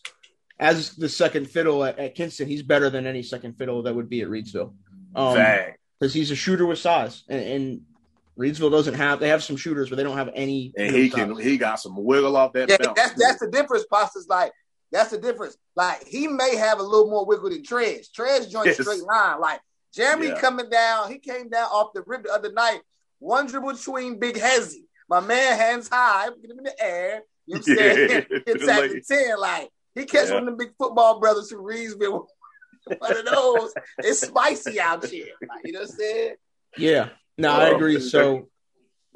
S1: as the second fiddle at, at, Kinston, he's better than any second fiddle that would be at Reidsville. Um, because he's a shooter with size, and, and Reidsville doesn't have. They have some shooters, but they don't have any.
S3: And he can. Size. He got some wiggle off that.
S4: Yeah, belt. that's that's the difference. Pasta's like that's the difference. Like he may have a little more wiggle than Trez. Trez joins yes. straight line. Like Jeremy yeah. coming down, he came down off the rib the other night. One dribble between Big Hezzy. My man hands high, get him in the air. You know what I'm saying? Hits at the 10. Like he catch yeah. one of the big football brothers from Reidsville. one of those. It's spicy out here. Like, you know what I'm saying?
S1: Yeah. No, I agree. So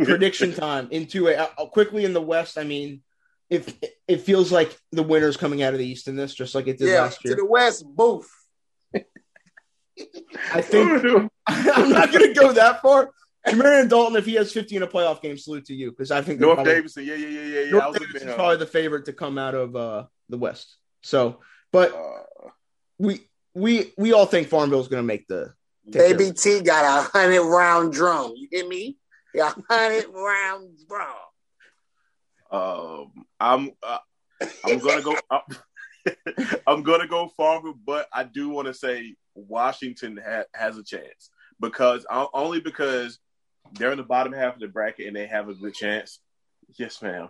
S1: prediction time into it uh, quickly in the West. I mean, if it feels like the winner's coming out of the East in this, just like it did yeah, last year.
S4: To the West, boof.
S1: I think I'm not going to go that far. Marion Dalton, if he has 50 in a playoff game, salute to you because I think
S3: North probably, Davidson, yeah, yeah, yeah, yeah.
S1: North Davidson is probably the favorite to come out of uh, the West. So, but uh, we we we all think Farmville is going to make the.
S4: Baby T got a hundred round drum. You hear me? A hundred round drum.
S3: Um, I'm uh, I'm gonna go. Uh, I'm gonna go Farmville, but I do want to say Washington ha- has a chance because uh, only because they're in the bottom half of the bracket and they have a good chance. Yes, ma'am.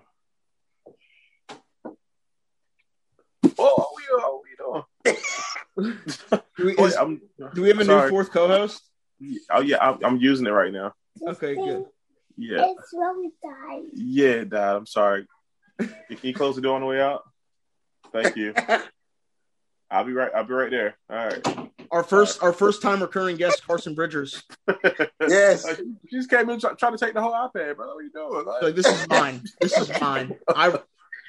S3: Oh, what
S1: are you doing? do, we, oh, is, do we have a sorry. new fourth co-host?
S3: Oh yeah, I'm, I'm, using it right now.
S1: Okay, good.
S3: Yeah. It's really died. Yeah, Dad. I'm sorry. Can you close the door on the way out? Thank you. I'll be right. I'll be right there. All right.
S1: Our first, our first time recurring guest, Carson Bridgers.
S4: yes.
S3: She just came in trying to take the whole iPad, bro. What are you doing?
S1: Like, like, this is mine. This is mine. I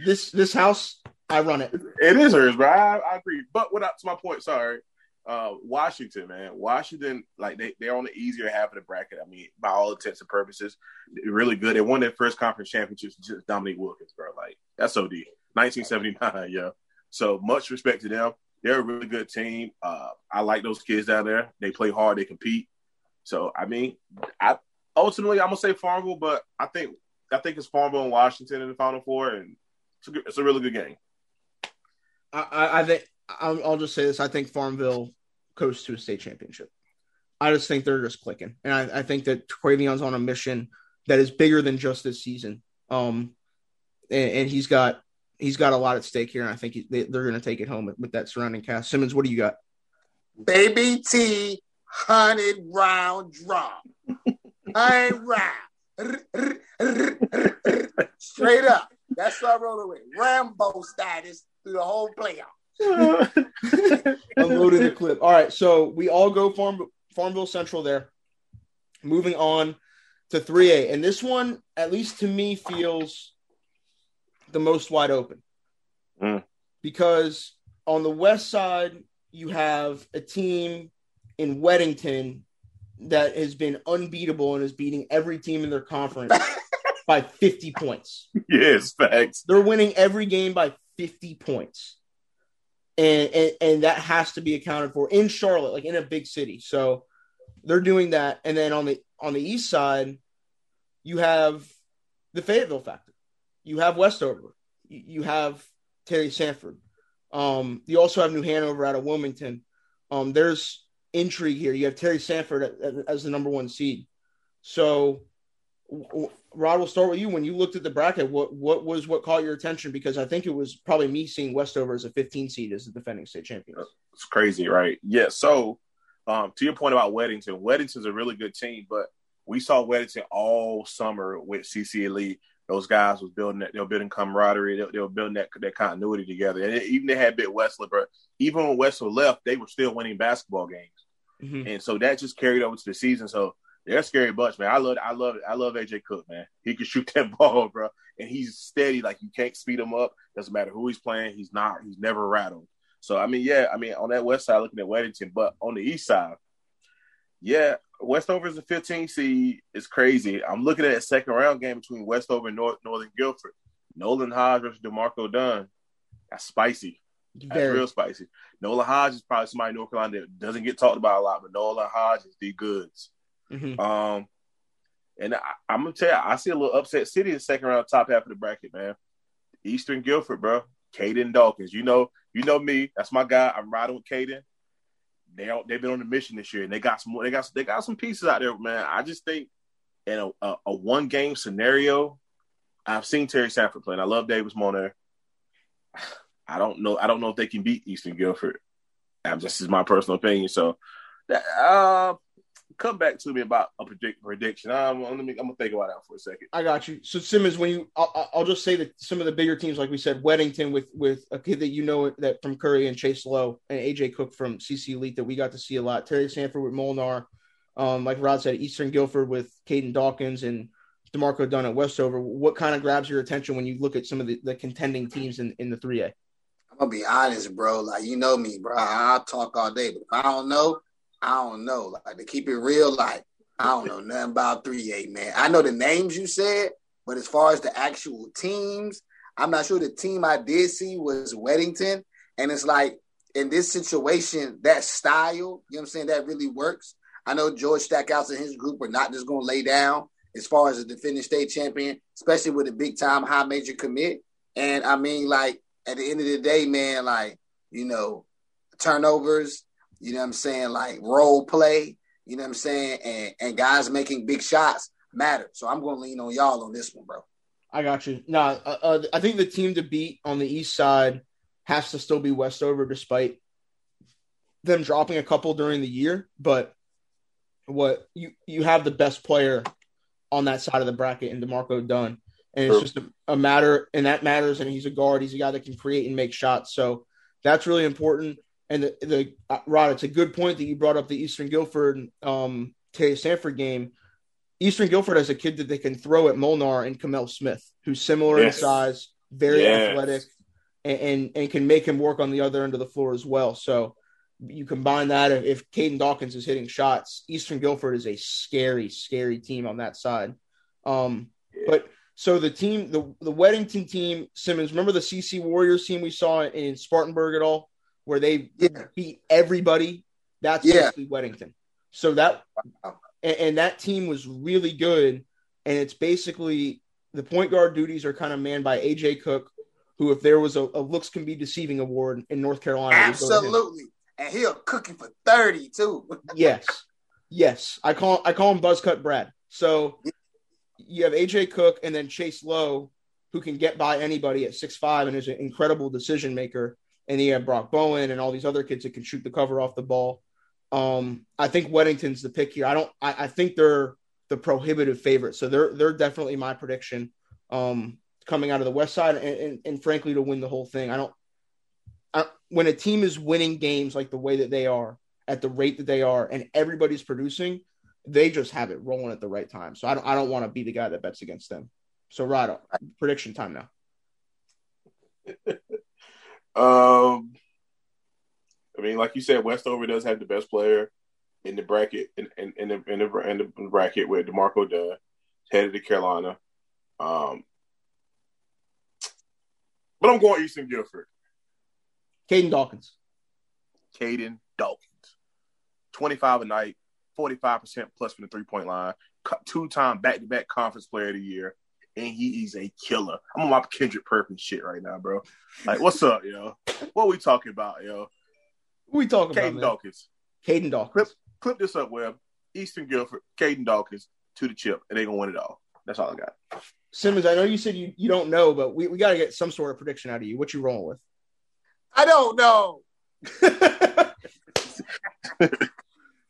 S1: this this house, I run it.
S3: It is hers, bro. I, I agree. But what up to my point? Sorry. Uh, Washington, man. Washington, like they, they're on the easier half of the bracket. I mean, by all intents and purposes, really good. They won their first conference championship just Dominique Wilkins, bro. Like that's OD. 1979, yeah. So much respect to them they're a really good team. Uh, I like those kids down there. They play hard. They compete. So I mean, I ultimately I'm gonna say Farmville, but I think I think it's Farmville and Washington in the Final Four, and it's a, it's a really good game.
S1: I, I think I'll, I'll, just say this: I think Farmville goes to a state championship. I just think they're just clicking, and I, I think that Quavion's on a mission that is bigger than just this season. Um, and, and he's got he's got a lot at stake here, and I think he, they, are going to take it home with, with, that surrounding cast. Simmons, what do you got?
S4: Baby T, hundred round drum, hundred round, straight up. That's what I roll with. Rambo status through the whole playoff.
S1: Unloading the clip. All right, so we all go Farm, Farmville Central there. Moving on to 3A, and this one, at least to me, feels the most wide open. Mm. Because on the west side, you have a team in Weddington that has been unbeatable and is beating every team in their conference by 50 points.
S3: Yes, facts.
S1: They're winning every game by 50 points. And, and and that has to be accounted for in Charlotte, like in a big city. So they're doing that. And then on the on the east side, you have the Fayetteville factor you have Westover, you have Terry Sanford. Um, you also have New Hanover out of Wilmington. Um, there's intrigue here. You have Terry Sanford as the number one seed. So, Rod, we'll start with you. When you looked at the bracket, what what was what caught your attention? Because I think it was probably me seeing Westover as a 15 seed as the defending state champion.
S3: It's crazy, right? Yeah. So, um, to your point about Weddington, Weddington's a really good team, but we saw Weddington all summer with CC Elite those guys was building that they were building camaraderie, they, they were building that that continuity together. And it, even they had bit Wesley, but even when Wesley left, they were still winning basketball games. Mm-hmm. And so that just carried over to the season. So they're scary bunch, man. I love I love I love AJ Cook, man. He can shoot that ball, bro. And he's steady, like you can't speed him up. Doesn't matter who he's playing, he's not, he's never rattled. So I mean, yeah, I mean on that west side looking at Weddington, but on the east side, yeah, Westover is a 15 seed. It's crazy. I'm looking at a second round game between Westover and North, Northern Guilford. Nolan Hodge versus DeMarco Dunn. That's spicy. That's Very. real spicy. Nolan Hodge is probably somebody in North Carolina that doesn't get talked about a lot, but Nolan Hodge is the goods. Mm-hmm. Um, and I, am gonna tell you, I see a little upset city in the second round, top half of the bracket, man. Eastern Guilford, bro. Caden Dawkins. You know, you know me. That's my guy. I'm riding with Caden. They they've been on the mission this year, and they got some. They got they got some pieces out there, man. I just think in a, a, a one game scenario, I've seen Terry Sanford play, and I love Davis Molnar. I don't know. I don't know if they can beat Eastern Guilford. That's just is my personal opinion. So, uh, come back to me about a predict, prediction. I'm, let me, I'm gonna think about that for a second.
S1: I got you. So Simmons, when you, I'll, I'll, just say that some of the bigger teams, like we said, Weddington with with a kid that you know that from Curry and Chase Lowe and AJ Cook from CC Elite that we got to see a lot. Terry Sanford with Molnar, um, like Rod said, Eastern Guilford with Caden Dawkins and Demarco Dunn at Westover. What kind of grabs your attention when you look at some of the, the contending teams in, in the 3A?
S4: I'm gonna be honest, bro. Like you know me, bro. I'll talk all day, but if I don't know, I don't know. Like to keep it real, like I don't know nothing about 3A, man. I know the names you said, but as far as the actual teams, I'm not sure the team I did see was Weddington. And it's like in this situation, that style, you know what I'm saying, that really works. I know George Stackhouse and his group are not just gonna lay down as far as a defending state champion, especially with a big time high major commit. And I mean, like at the end of the day, man, like, you know, turnovers, you know what I'm saying, like role play, you know what I'm saying, and and guys making big shots matter. So I'm going to lean on y'all on this one, bro.
S1: I got you. No, uh, uh, I think the team to beat on the east side has to still be Westover, despite them dropping a couple during the year. But what you you have the best player on that side of the bracket in Demarco Dunn and it's just a, a, matter, and that matters. And he's a guard; he's a guy that can create and make shots. So that's really important. And the, the uh, Rod, it's a good point that you brought up the Eastern Guilford um, Sanford game. Eastern Guilford has a kid that they can throw at Molnar and Kamel Smith, who's similar yes. in size, very yes. athletic, and, and, and can make him work on the other end of the floor as well. So you combine that if Caden Dawkins is hitting shots, Eastern Guilford is a scary, scary team on that side. Um, yeah. But so the team, the the Weddington team, Simmons. Remember the CC Warriors team we saw in Spartanburg at all, where they yeah. beat everybody. That's yeah. basically Weddington. So that wow. and, and, that team was really good. And it's basically the point guard duties are kind of manned by AJ Cook, who, if there was a, a looks can be deceiving award in North Carolina,
S4: absolutely, and he'll cooking for thirty too.
S1: yes, yes, I call I call him Buzzcut Brad. So you have AJ Cook and then Chase Lowe, who can get by anybody at six five and is an incredible decision maker. And you have Brock Bowen and all these other kids that can shoot the cover off the ball. Um, I think Weddington's the pick here. I don't. I, I, think they're the prohibitive favorite, so they're they're definitely my prediction um, coming out of the West Side, and, and, and frankly to win the whole thing. I don't. I, when a team is winning games like the way that they are, at the rate that they are, and everybody's producing, they just have it rolling at the right time. So I don't I don't want to be the guy that bets against them. So Rado, prediction time now.
S3: um I mean, like you said, Westover does have the best player in the bracket in, in, in, the, in, the, in the bracket with Demarco Dunn, headed to Carolina. Um, but I'm going Eastern Guilford.
S1: Caden Dawkins.
S3: Caden Dawkins. 25 a night, 45% plus from the three point line, two time back to back conference player of the year. And he is a killer. I'm on my Kendrick Perkins shit right now, bro. Like, what's up, yo? What we talking about, yo?
S1: What we talking
S3: Caden
S1: about? Caden
S3: Dawkins.
S1: Caden Dawkins.
S3: Clip, clip this up, Webb. Eastern Guilford, Caden Dawkins to the chip, and they gonna win it all. That's all I got.
S1: Simmons, I know you said you, you don't know, but we, we got to get some sort of prediction out of you. What you rolling with?
S4: I don't know.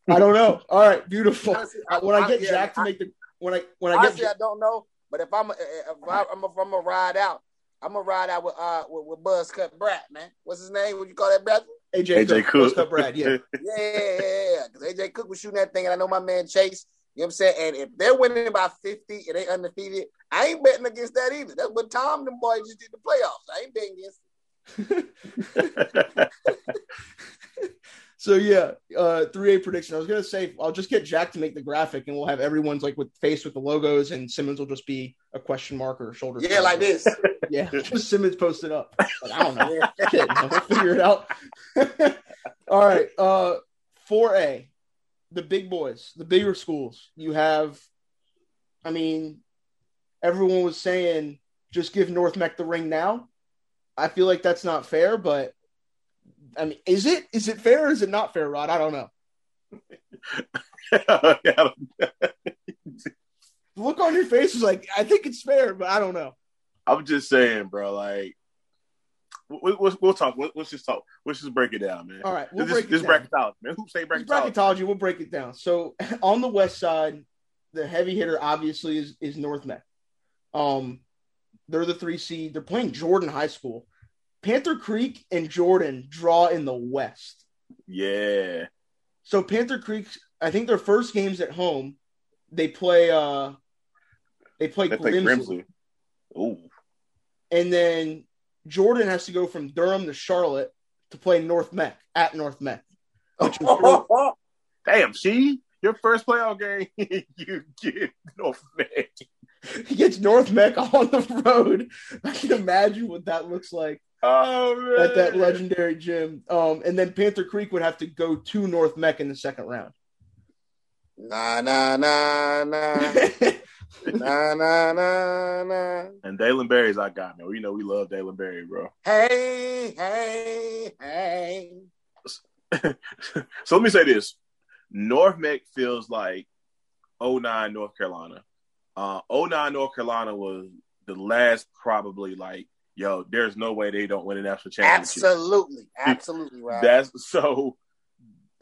S1: I don't know. All right, beautiful. Honestly, I, when I, I get yeah, Jack to make the when I when I
S4: honestly,
S1: get
S4: I don't know. But if I'm if, I, am if I'm gonna ride out, I'm gonna ride out with uh with, with Buzz Cut Brad, man. What's his name? What you call that brother?
S1: AJ, AJ Cook. Buzz Cut Brad, yeah.
S4: yeah, yeah, yeah. Because AJ Cook was shooting that thing, and I know my man Chase. You know what I'm saying? And if they're winning by 50 and they undefeated, I ain't betting against that either. That's what Tom them boys just did the playoffs. I ain't betting against
S1: So yeah, uh, three A prediction. I was gonna say I'll just get Jack to make the graphic, and we'll have everyone's like with face with the logos, and Simmons will just be a question mark or shoulder.
S4: Yeah, like this.
S1: Yeah, just Simmons posted up. Like, I don't know. We'll figure it out. All right, uh, four A, the big boys, the bigger schools. You have, I mean, everyone was saying just give North Meck the ring now. I feel like that's not fair, but I mean, is it? Is it fair or is it not fair, Rod? I don't know. The look on your face is like, I think it's fair, but I don't know.
S3: I'm just saying, bro. Like, we, we'll, we'll talk. Let's just talk. Let's just break it down, man.
S1: All right, we'll
S3: this
S1: break it
S3: this
S1: down.
S3: bracketology, man. Who say bracketology?
S1: bracketology. We'll break it down. So on the west side, the heavy hitter obviously is is North Meck. Um, they're the three seed. They're playing Jordan High School. Panther Creek and Jordan draw in the west.
S3: Yeah,
S1: So Panther Creek, I think their first games at home, they play uh they play,
S3: they
S1: Grimsley.
S3: Ooh,
S1: And then Jordan has to go from Durham to Charlotte to play North Meck at North Meck. Which
S3: damn. See, your first playoff game, you get North man.
S1: he gets North Meck on the road. I can imagine what that looks like
S3: Oh man,
S1: at that legendary gym. Um, and then Panther Creek would have to go to North Meck in the second round.
S4: Nah, nah, nah, nah, nah, nah, nah, nah.
S3: And Dalen Berry's our guy, man. We know we love Dalen Berry, bro.
S4: Hey, hey, hey.
S3: so let me say this: North Meck feels like 09 North Carolina. Uh, 09 North Carolina was the last, probably like, yo, there's no way they don't win a national championship.
S4: Absolutely, absolutely right.
S3: That's so.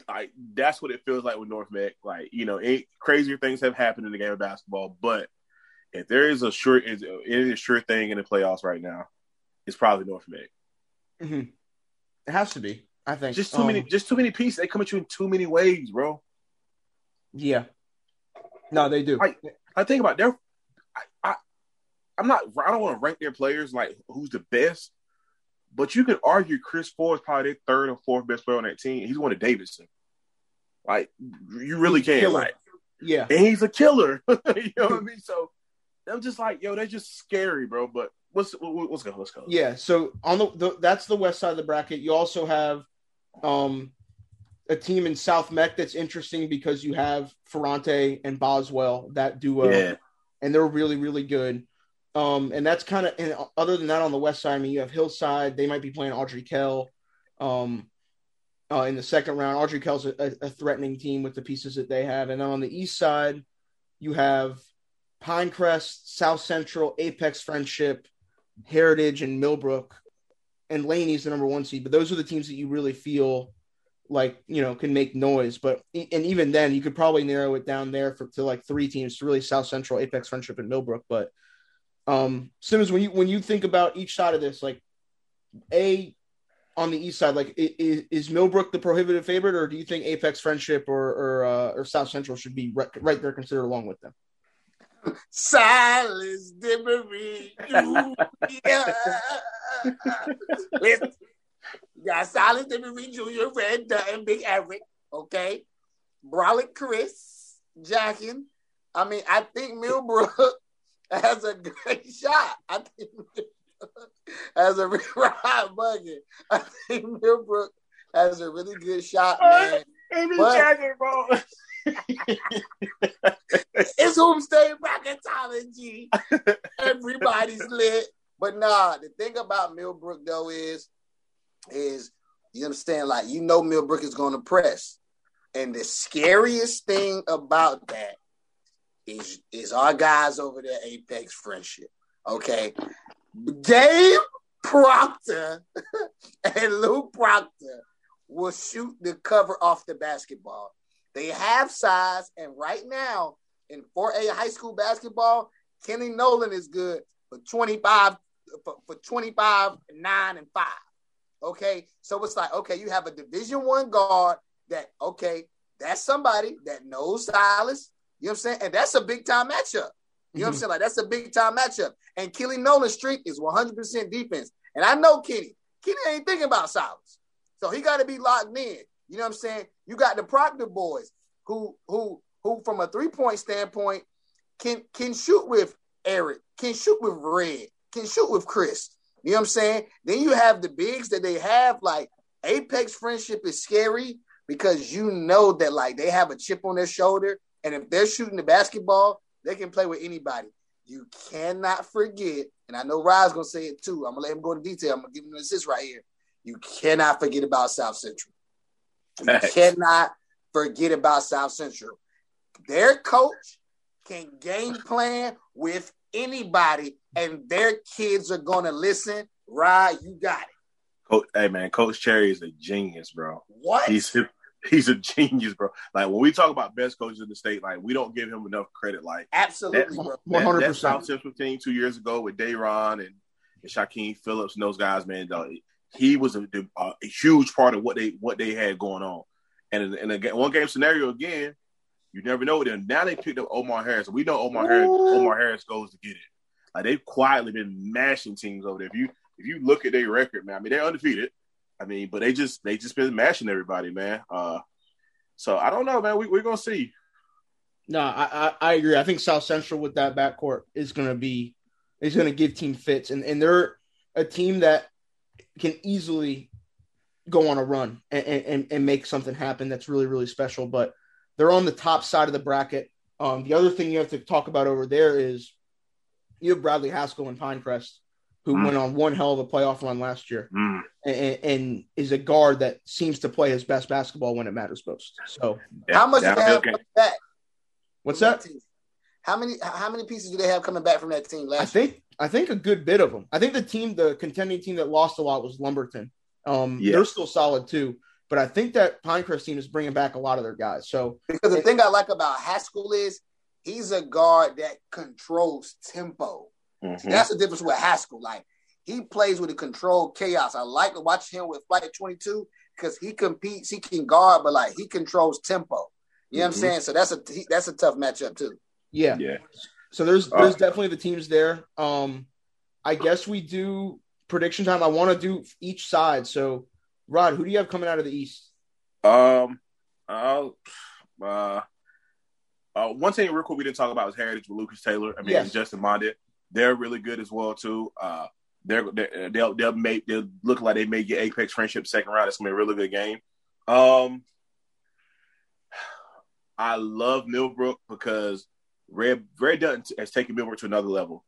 S3: Like that's what it feels like with North Mac. Like you know, it, crazier things have happened in the game of basketball, but if there is a sure, is it is a sure thing in the playoffs right now, it's probably North Meck.
S1: Mhm. It has to be, I think.
S3: Just too
S1: Um,
S3: many, just too many pieces. They come at you in too many ways, bro.
S1: Yeah. No, they do.
S3: Like- I think about their. I, I, I'm not. I don't want to rank their players like who's the best, but you could argue Chris Ford is probably their third or fourth best player on that team. He's one of Davidson. Like you really can. Like,
S1: yeah.
S3: and he's a killer. you know what I mean? So I'm just like, yo, they're just scary, bro. But what's what- what's go? Let's go.
S1: Yeah, so on the, the that's the west side of the bracket. You also have um a team in South Meck that's interesting because you have Ferrante and Boswell that duo,
S3: yeah.
S1: and they're really really good. Um, and that's kind of and other than that on the west side, I mean, you have Hillside. They might be playing Ardrey Kell, um, uh, in the second round. Ardrey Kell's a, a threatening team with the pieces that they have, and then on the east side, you have Pinecrest, South Central, Apex Friendship, Heritage, and Millbrook, and Laney's the number one seed. But those are the teams that you really feel like you know can make noise. But and even then, you could probably narrow it down there for to like three teams to really South Central, Apex Friendship, and Millbrook. But um, Simmons, when you when you think about each side of this, like a on the east side, like is, is Millbrook the prohibitive favorite, or do you think Apex Friendship or or, uh, or South Central should be right, right there considered along with them?
S4: Silas Jr. With- you got Silas Demery Jr., Red Dutton, Big Eric, okay? Brolic Chris, Jackin. I mean, I think Millbrook has a great shot. I think has a Rod Bucket. I think Millbrook has a really good shot, man. But-
S3: bro.
S4: It's Hoop State bracketology. Everybody's lit. But nah, the thing about Millbrook though is, is you understand, like you know Millbrook is gonna press. And the scariest thing about that is is our guys over there, Apex Friendship. Okay. Gabe Proctor and Luke Proctor will shoot the cover off the basketball. They have size, and right now in 4A high school basketball, Kenny Nolan is good for 25 for, for 25, 9, and 5. Okay. So it's like, okay, you have a division one guard that, okay, that's somebody that knows Silas. You know what I'm saying? And that's a big time matchup. You know what I'm saying? Like that's a big time matchup. And Kenny Nolan's strength is 100% defense. And I know Kenny. Kenny ain't thinking about Silas. So he got to be locked in. You know what I'm saying? You got the Proctor boys who who who from a three point standpoint can can shoot with Eric, can shoot with Red, can shoot with Chris. You know what I'm saying? Then you have the bigs that they have. Like Apex friendship is scary because you know that like they have a chip on their shoulder, and if they're shooting the basketball, they can play with anybody. You cannot forget, and I know Rod's gonna say it too. I'm gonna let him go into detail. I'm gonna give him an assist right here. You cannot forget about South Central. You cannot forget about South Central. Their coach can game plan with anybody, and their kids are gonna listen. Rod, you got it.
S3: Coach, hey man, Coach Cherry is a genius, bro.
S4: What?
S3: He's he's a genius, bro. Like when we talk about best coaches in the state, like we don't give him enough credit. Like
S4: absolutely.
S1: one hundred percent.
S3: South Central team two years ago with Dayron and, and Shaquem Phillips and those guys, man, dog, he was a, a, huge part of what they what they had going on. And in, in a one game scenario again, you never know. Then now they picked up Omar Harris. We know Omar Harris. Omar Harris goes to get it. Like they've quietly been mashing teams over there. If you if you look at their record, man, I mean they're undefeated. I mean, but they just they just been mashing everybody, man. Uh, so I don't know, man. We, we're gonna see.
S1: No, I, I, I agree. I think South Central with that backcourt is to be is to give team fits, and and they're a team that can easily go on a run and, and and make something happen that's really really special. But they're on the top side of the bracket. Um, the other thing you have to talk about over there is you have Bradley Haskell and Pinecrest, who
S3: Mm.
S1: went on one hell of a playoff run last year,
S3: Mm.
S1: and, and is a guard that seems to play his best basketball when it matters most. So,
S3: Yeah,
S4: How much do they have
S3: game.
S4: coming back?
S1: what's
S4: from
S1: that?
S4: How many how many pieces do they have coming back from that team
S1: I
S4: last year?
S1: think I think a good bit of them. I think the team, the contending team that lost a lot was Lumberton. Um,
S3: Yeah.
S1: they're still solid too, but I think that Pinecrest team is bringing back a lot of their guys. So
S4: Because the thing I like about Haskell is he's a guard that controls tempo.
S3: Mhm.
S4: That's the difference with Haskell. Like he plays with a controlled chaos. I like to watch him with Flight 22 because he competes, he can guard, but like he controls tempo. You know what
S3: Mhm.
S4: I'm saying? So that's a he, that's a tough matchup too.
S1: yeah,
S3: Yeah.
S1: so there's
S3: Uh,
S1: there's definitely the teams there. Um, I guess we do prediction time. I want to do each side. So, Rod, who do you have coming out of the East?
S3: Um, uh, uh, uh, one thing real quick we didn't talk about was Heritage with Lucas Taylor. I mean,
S1: Yes.
S3: Justin Mondit. They're really good as well too. Uh, they're, they're they'll they'll make they'll look like they may get Apex Friendship second round. It's gonna be a really good game. Um, I love Millbrook because Red Red Dutton has taken Millbrook to another level.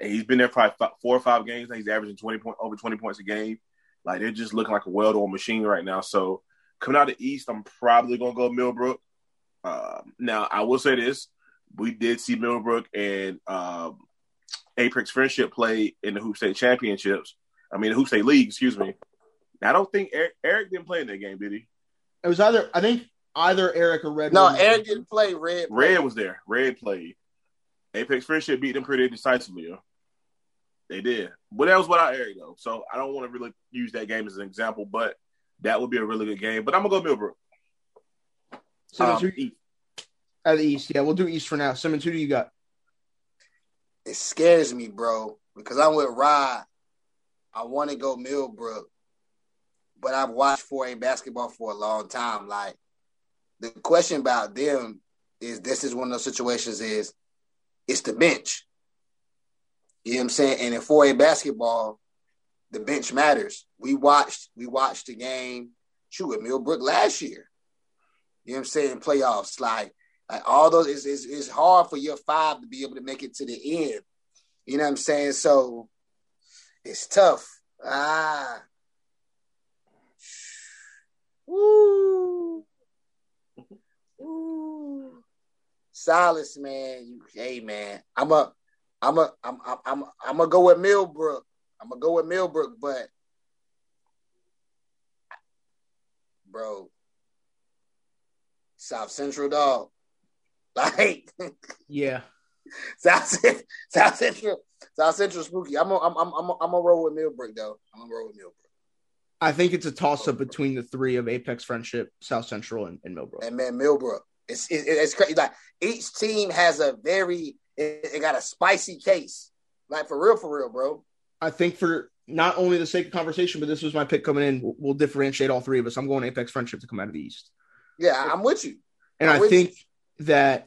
S3: He's been there probably fi- four or five games. He's averaging twenty point over twenty points a game. Like they're just looking like a well-oiled machine right now. So coming out of the East, I'm probably gonna go Millbrook. Um, now I will say this: we did see Millbrook and um, Apex Friendship play in the Hoop State Championships. I mean, the Hoop State League, excuse me. I don't think Eric, Eric didn't play in that game, did he?
S1: It was either I think either Eric or Red.
S4: No,
S1: were-
S4: Eric didn't play red.
S3: Red was there. Red played. Apex Friendship beat them pretty decisively. yo. They did. But that was without Eric, though. So I don't want to really use that game as an example, but that would be a really good game. But I'm going to go Millbrook.
S1: Simmons,
S3: Um,
S1: who- out of the East. Yeah, we'll do East for now. Simmons, who do you got?
S4: It scares me, bro, because I'm with Rod. I want to go Millbrook, but I've watched 4A basketball for a long time. Like the question about them is this is one of those situations is it's the bench. You know what I'm saying? And in 4A basketball, the bench matters. We watched we watched the game shoot with Millbrook last year. You know what I'm saying? Playoffs. Like like all those it's, it's, it's hard for your five to be able to make it to the end. You know what I'm saying? So it's tough. Ah. Woo. Woo. Silas, man. You, hey, man. I'm a, I'm a, I'm, I'm, I'm, I'm gonna go with Millbrook. I'm gonna go with Millbrook, but, bro, South Central dog, like
S1: Yeah.
S4: South Central, South Central, South Central spooky. I'm, a, I'm, I'm, I'm, a, I'm gonna roll with Millbrook though. I'm gonna roll with Millbrook.
S1: I think it's a toss up between the three of Apex Friendship, South Central, and, and Millbrook.
S4: and man, Millbrook. It's it, it's crazy. Like each team has a very it, it got a spicy case. Like for real, for real, bro.
S1: I think for not only the sake of conversation, but this was my pick coming in. We'll, we'll differentiate all three of us. I'm going Apex Friendship to come out of the East.
S4: Yeah, I'm with you.
S1: And
S4: I'm
S1: I think that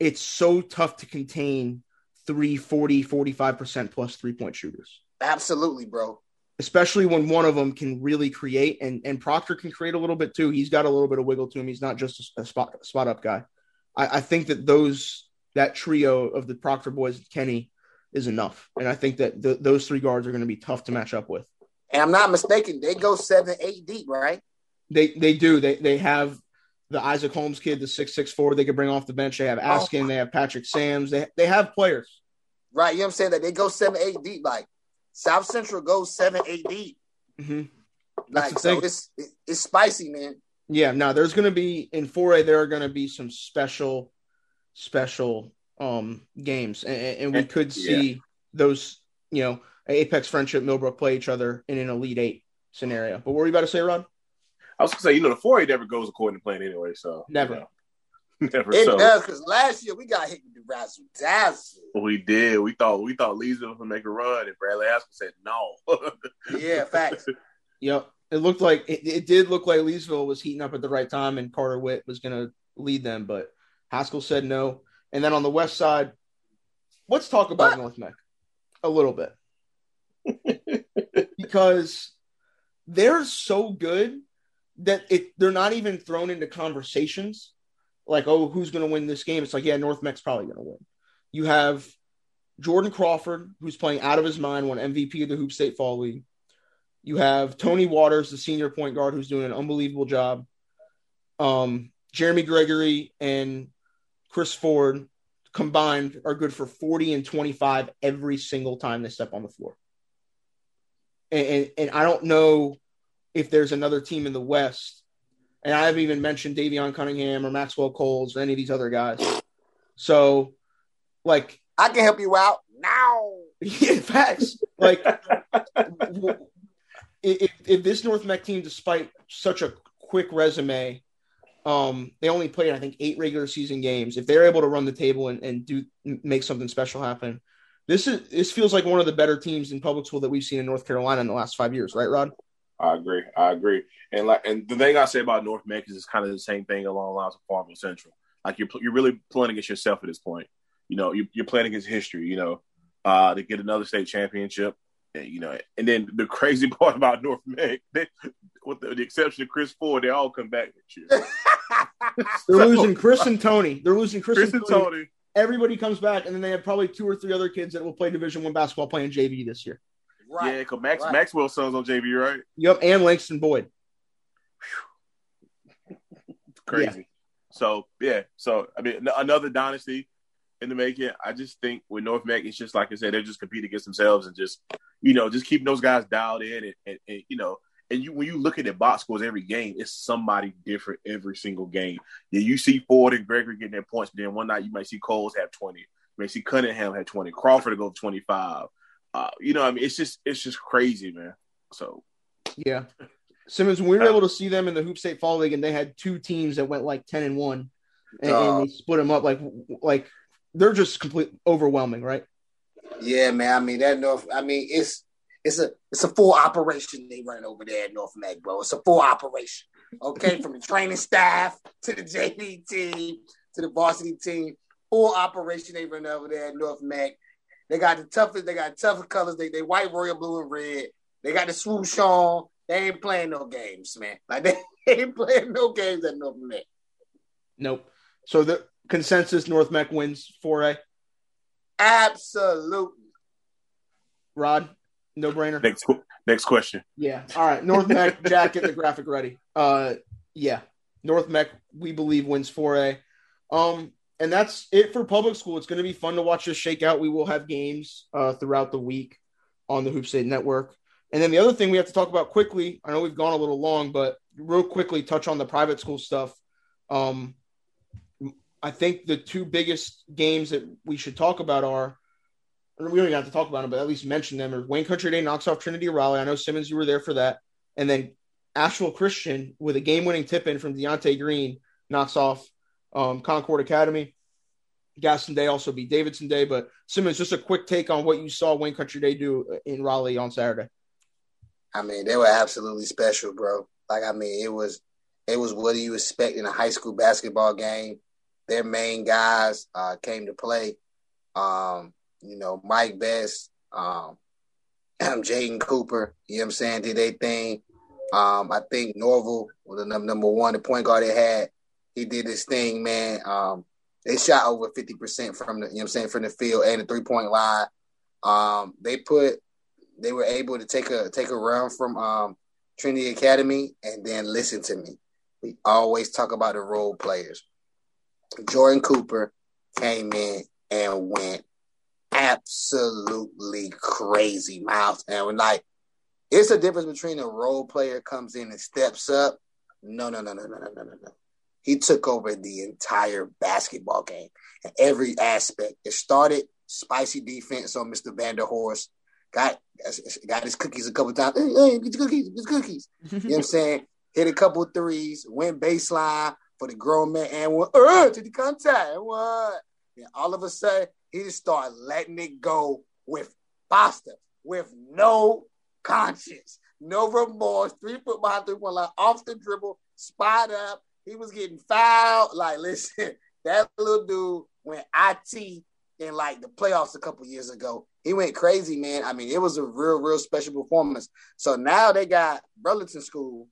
S1: it's so tough to contain three 40, 45% plus three point shooters,
S4: Absolutely, bro.
S1: especially when one of them can really create. And, and Proctor can create a little bit too. He's got a little bit of wiggle to him. He's not just a, spot, spot up guy. I, I think that those, that trio of the Proctor boys, Kenny, is enough. And I think that th- those three guards are going to be tough to match up with.
S4: And I'm not mistaken, they go seven, eight deep, right?
S1: They they do. They they have the Isaac Holmes kid, the six six four. They could bring off the bench. They have Askin. They have Patrick Sams. They they have players.
S4: Right. You know what I'm saying? That they go seven, eight deep. Like South Central goes seven, eight deep.
S1: hmm
S4: Like
S1: the
S4: so
S1: thing.
S4: it's it's spicy, man.
S1: Yeah. Now there's going to be in four A. There are going to be some special special um games, and, and we could see those. You know, Apex Friendship, Millbrook play each other in an Elite Eight scenario. But what were you about to say, Rod?
S3: I was gonna say, you know, the four A never goes according to plan anyway. So
S1: Never.
S3: you know. never.
S4: It
S3: so
S4: does because last year we got hit with the razzle dazzle.
S3: we did. We thought we thought Leesville would make a run, and Bradley Haskell said no.
S4: Yeah, facts.
S1: Yep. It looked like it, it did look like Leesville was heating up at the right time and Carter Witt was going to lead them, but Haskell said no. And then on the west side, let's talk about
S4: What?
S1: North Meck a little bit because they're so good that it they're not even thrown into conversations like, oh, who's going to win this game? It's like, yeah, North Meck's probably going to win. You have Jordan Crawford, who's playing out of his mind, won MVP of the Hoop State Fall League. You have Tony Waters, the senior point guard, who's doing an unbelievable job. Um, Jeremy Gregory and Chris Ford combined are good for 40 and 25 every single time they step on the floor. And, and, and I don't know if there's another team in the West, and I haven't even mentioned Davion Cunningham or Maxwell Coles or any of these other guys. So, like,
S4: I can help you out now.
S1: yeah, facts. Like, if, if this North Meck team, despite such a quick resume, um, they only played, I think, eight regular season games. If they're able to run the table and, and do make something special happen, this is this feels like one of the better teams in public school that we've seen in North Carolina in the last five years, right, Rod?
S3: I agree. I agree. And like, and the thing I say about North Meck is it's kind of the same thing along the lines of Farmville Central. Like you're you're really playing against yourself at this point. You know, you, you're playing against history. You know, uh, to get another state championship. And, you know, and then the crazy part about North they, with the, the exception of Chris Ford, they all come back next year.
S1: They're
S3: So,
S1: losing Chris and Tony. They're losing Chris,
S3: Chris
S1: and
S3: and
S1: Tony.
S3: Tony.
S1: Everybody comes back, and then they have probably two or three other kids that will play Division One basketball playing JV this year.
S4: Right.
S3: Yeah, because Max
S4: right.
S3: Maxwell's son's on JV, right?
S1: Yep, and Langston Boyd.
S3: crazy. So yeah, so I mean, another dynasty in the making. I just think with North Mac, it's just like I said, they're just competing against themselves and just you know just keeping those guys dialed in and, and, and you know. And you, when you look at the box scores every game, it's somebody different every single game. Yeah, you see Ford and Gregory getting their points, but then one night you might see Coles have twenty, you may see Cunningham have twenty, Crawford to go twenty five. Uh, you know, I mean, it's just it's just crazy, man. So
S1: Yeah. Simmons, we were able to see them in the Hoop State Fall League, and they had two teams that went like ten and one, and,
S4: Uh.
S1: and they split them up like like they're just complete overwhelming, right?
S4: Yeah, man. I mean that North. I mean it's it's a it's a full operation they running over there at North Mac, bro. It's a full operation. Okay, from the training staff to the JV team to the varsity team, full operation they run over there at North Mac. They got the toughest. They got tougher colors. They they white, royal blue, and red. They got the swoosh on. They ain't playing no games, man. Like they ain't playing no games at North Mac.
S1: Nope. So the consensus North Meck wins four A.
S4: Absolutely.
S1: Rod, no brainer.
S3: next next question.
S1: Yeah. All right. North Meck, Jack, get the graphic ready. Uh, yeah. North Meck, we believe wins 4A. Um, and that's it for public school. It's going to be fun to watch this shake out. We will have games uh, throughout the week on the Hoop State Network. And then the other thing we have to talk about quickly, I know we've gone a little long, but real quickly touch on the private school stuff. Um, I think the two biggest games that we should talk about are we don't even have to talk about them, but at least mention them. Or Wayne Country Day knocks off Trinity Raleigh. I know Simmons, you were there for that. And then Asheville Christian with a game winning tip in from Deontay Green knocks off um, Concord Academy. Gaston Day also beat Davidson Day. But Simmons, just a quick take on what you saw Wayne Country Day do in Raleigh on Saturday.
S4: I mean, they were absolutely special, bro. Like, I mean, it was it was what you expect in a high school basketball game. Their main guys uh, came to play. Um, you know, Mike Best, um, Jaden Cooper, you know what I'm saying, did their thing. Um, I think Norval was the number one, the point guard they had. He did this thing, man. Um, they shot over 50% from the, you know I'm saying, from the field and the three point line. Um, they put, they were able to take a take a run from um, Trinity Academy and then listen to me. We always talk about the role players. Jordan Cooper came in and went absolutely crazy, Miles. And we're like, it's a difference between a role player comes in and steps up. No, no, no, no, no, no, no, no, no. He took over the entire basketball game and every aspect. It started spicy defense on Mr. Vanderhorst. Got got his cookies a couple times. Hey, hey, get your cookies, get your cookies. you know what I'm saying? Hit a couple threes, went baseline for the grown man and went uh, to the contact. What? And all of a sudden, he just started letting it go with pasta, with no conscience, no remorse. Three foot behind three point line, off the dribble, spot up. He was getting fouled. Like, listen, that little dude went IT in like the playoffs a couple years ago. He went crazy, man. I mean, it was a real, real special performance. So now they got Burlington School.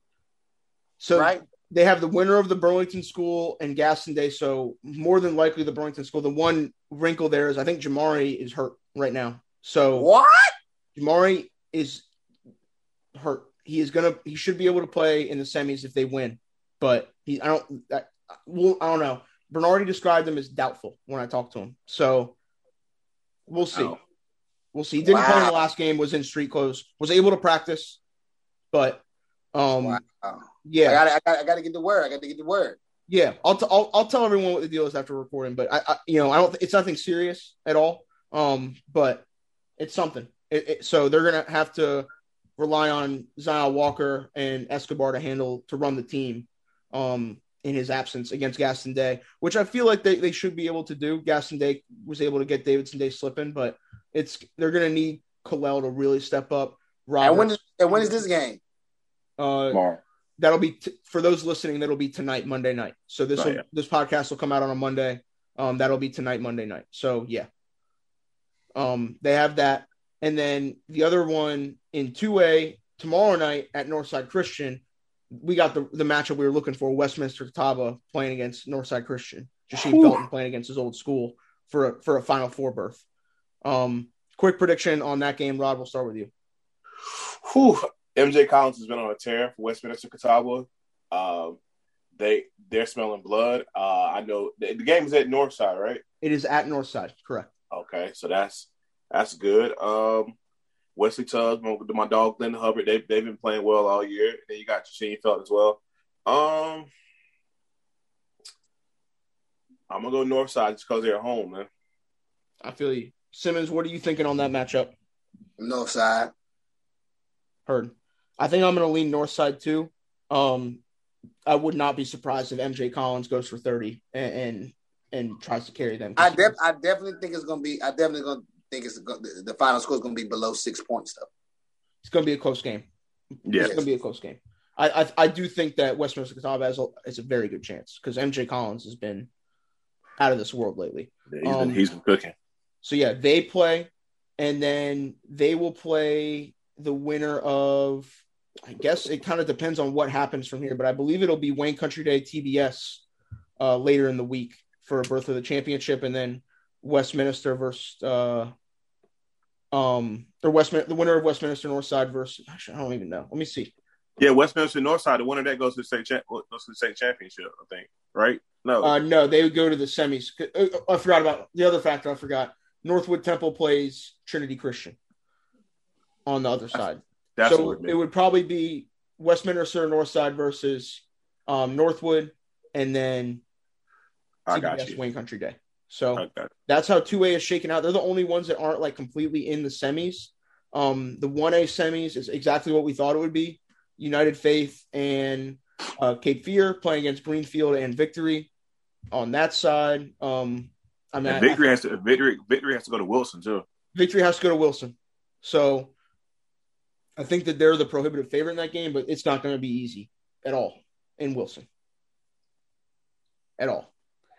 S1: So
S4: right?
S1: they have the winner of the Burlington School and Gaston Day. So more than likely the Burlington School. The one wrinkle there is I think Jamari is hurt right now. So
S4: what?
S1: Jamari is hurt. He is gonna. He should be able to play in the semis if they win, but he. I don't. I, well, I don't know. Bernardi described him as doubtful when I talked to him. So we'll see.
S3: Wow.
S1: We'll see. He didn't play in the last game. Was in street clothes. Was able to practice, but um,
S4: Wow.
S1: yeah.
S4: I gotta, I gotta, I gotta get the word. I gotta get the word.
S1: Yeah, I'll, t- I'll I'll tell everyone what the deal is after recording, but I, I you know I don't it's nothing serious at all. Um, but it's something. It, it, so they're gonna have to rely on Zion Walker and Escobar to handle to run the team, um, in his absence against Gaston Day, which I feel like they, they should be able to do. Gaston Day was able to get Davidson Day slipping, but it's they're gonna need Kalel to really step up.
S4: And when
S1: Robert,
S4: is, and when is this game?
S1: uh,
S3: Tomorrow.
S1: that'll be t- for those listening. That'll be tonight, Monday night. So this
S3: Oh,
S1: will,
S3: yeah.
S1: this podcast will come out on a Monday. Um, that'll be tonight, Monday night. So yeah, um, they have that, and then the other one in two A tomorrow night at Northside Christian. We got the the matchup we were looking for: Westminster Catawba playing against Northside Christian. Jasheen Felton playing against his old school for a, for a Final Four berth. Um, quick prediction on that game, Rod. We'll start with you.
S3: Whew. MJ Collins has been on a tear for Westminster Catawba. Um, they they're smelling blood. Uh, I know the, the game is at Northside, right?
S1: It is at Northside, correct?
S3: Okay, so that's that's good. Um, Wesley Tubbs, my, my dog Glenn Hubbard, they they've been playing well all year. Then you got Shane Felt as well. Um, I'm gonna go Northside just because they're at home, man.
S1: I feel you. Simmons, what are you thinking on that matchup?
S4: No side.
S1: Heard. I think I'm going to lean north side too. Um, I would not be surprised if MJ Collins goes for 30 and and, and tries to carry them.
S4: I def, I definitely think it's gonna be. I definitely gonna think it's the, the final score is gonna be below six points though.
S1: It's going to be a close game.
S3: Yeah,
S1: It's going to be a close game. I, I I do think that Westminster Catawba has a, has a very good chance because MJ Collins has been out of this world lately.
S3: he's been
S1: Um,
S3: he's been cooking.
S1: So yeah, they play, and then they will play the winner of. I guess it kind of depends on what happens from here, but I believe it'll be Wayne Country Day TBS uh, later in the week for a birth of the championship, and then Westminster versus uh, um or Westminster, the winner of Westminster Northside versus. Actually, I don't even know. Let me see.
S3: Yeah, Westminster Northside, the winner that goes to the state cha- goes to the state championship, I think. Right? No,
S1: Uh, no, they would go to the semis. Uh, I forgot about the other factor. I forgot. Northwood Temple plays Trinity Christian on the other side.
S3: that's
S1: so
S3: it
S1: would probably be Westminster Northside versus um, Northwood, and then
S3: I got you.
S1: Wayne Country Day. So
S3: got
S1: that's how two A is shaken out. They're the only ones that aren't like completely in the semis. Um, the one A semis is exactly what we thought it would be. United Faith and uh, Cape Fear playing against Greenfield and Victory on that side. Um, I mean, I-
S3: victory has to victory victory has to go to Wilson too.
S1: victory has to go to Wilson. So I think that they're the prohibitive favorite in that game, but it's not going to be easy at all in Wilson. At all.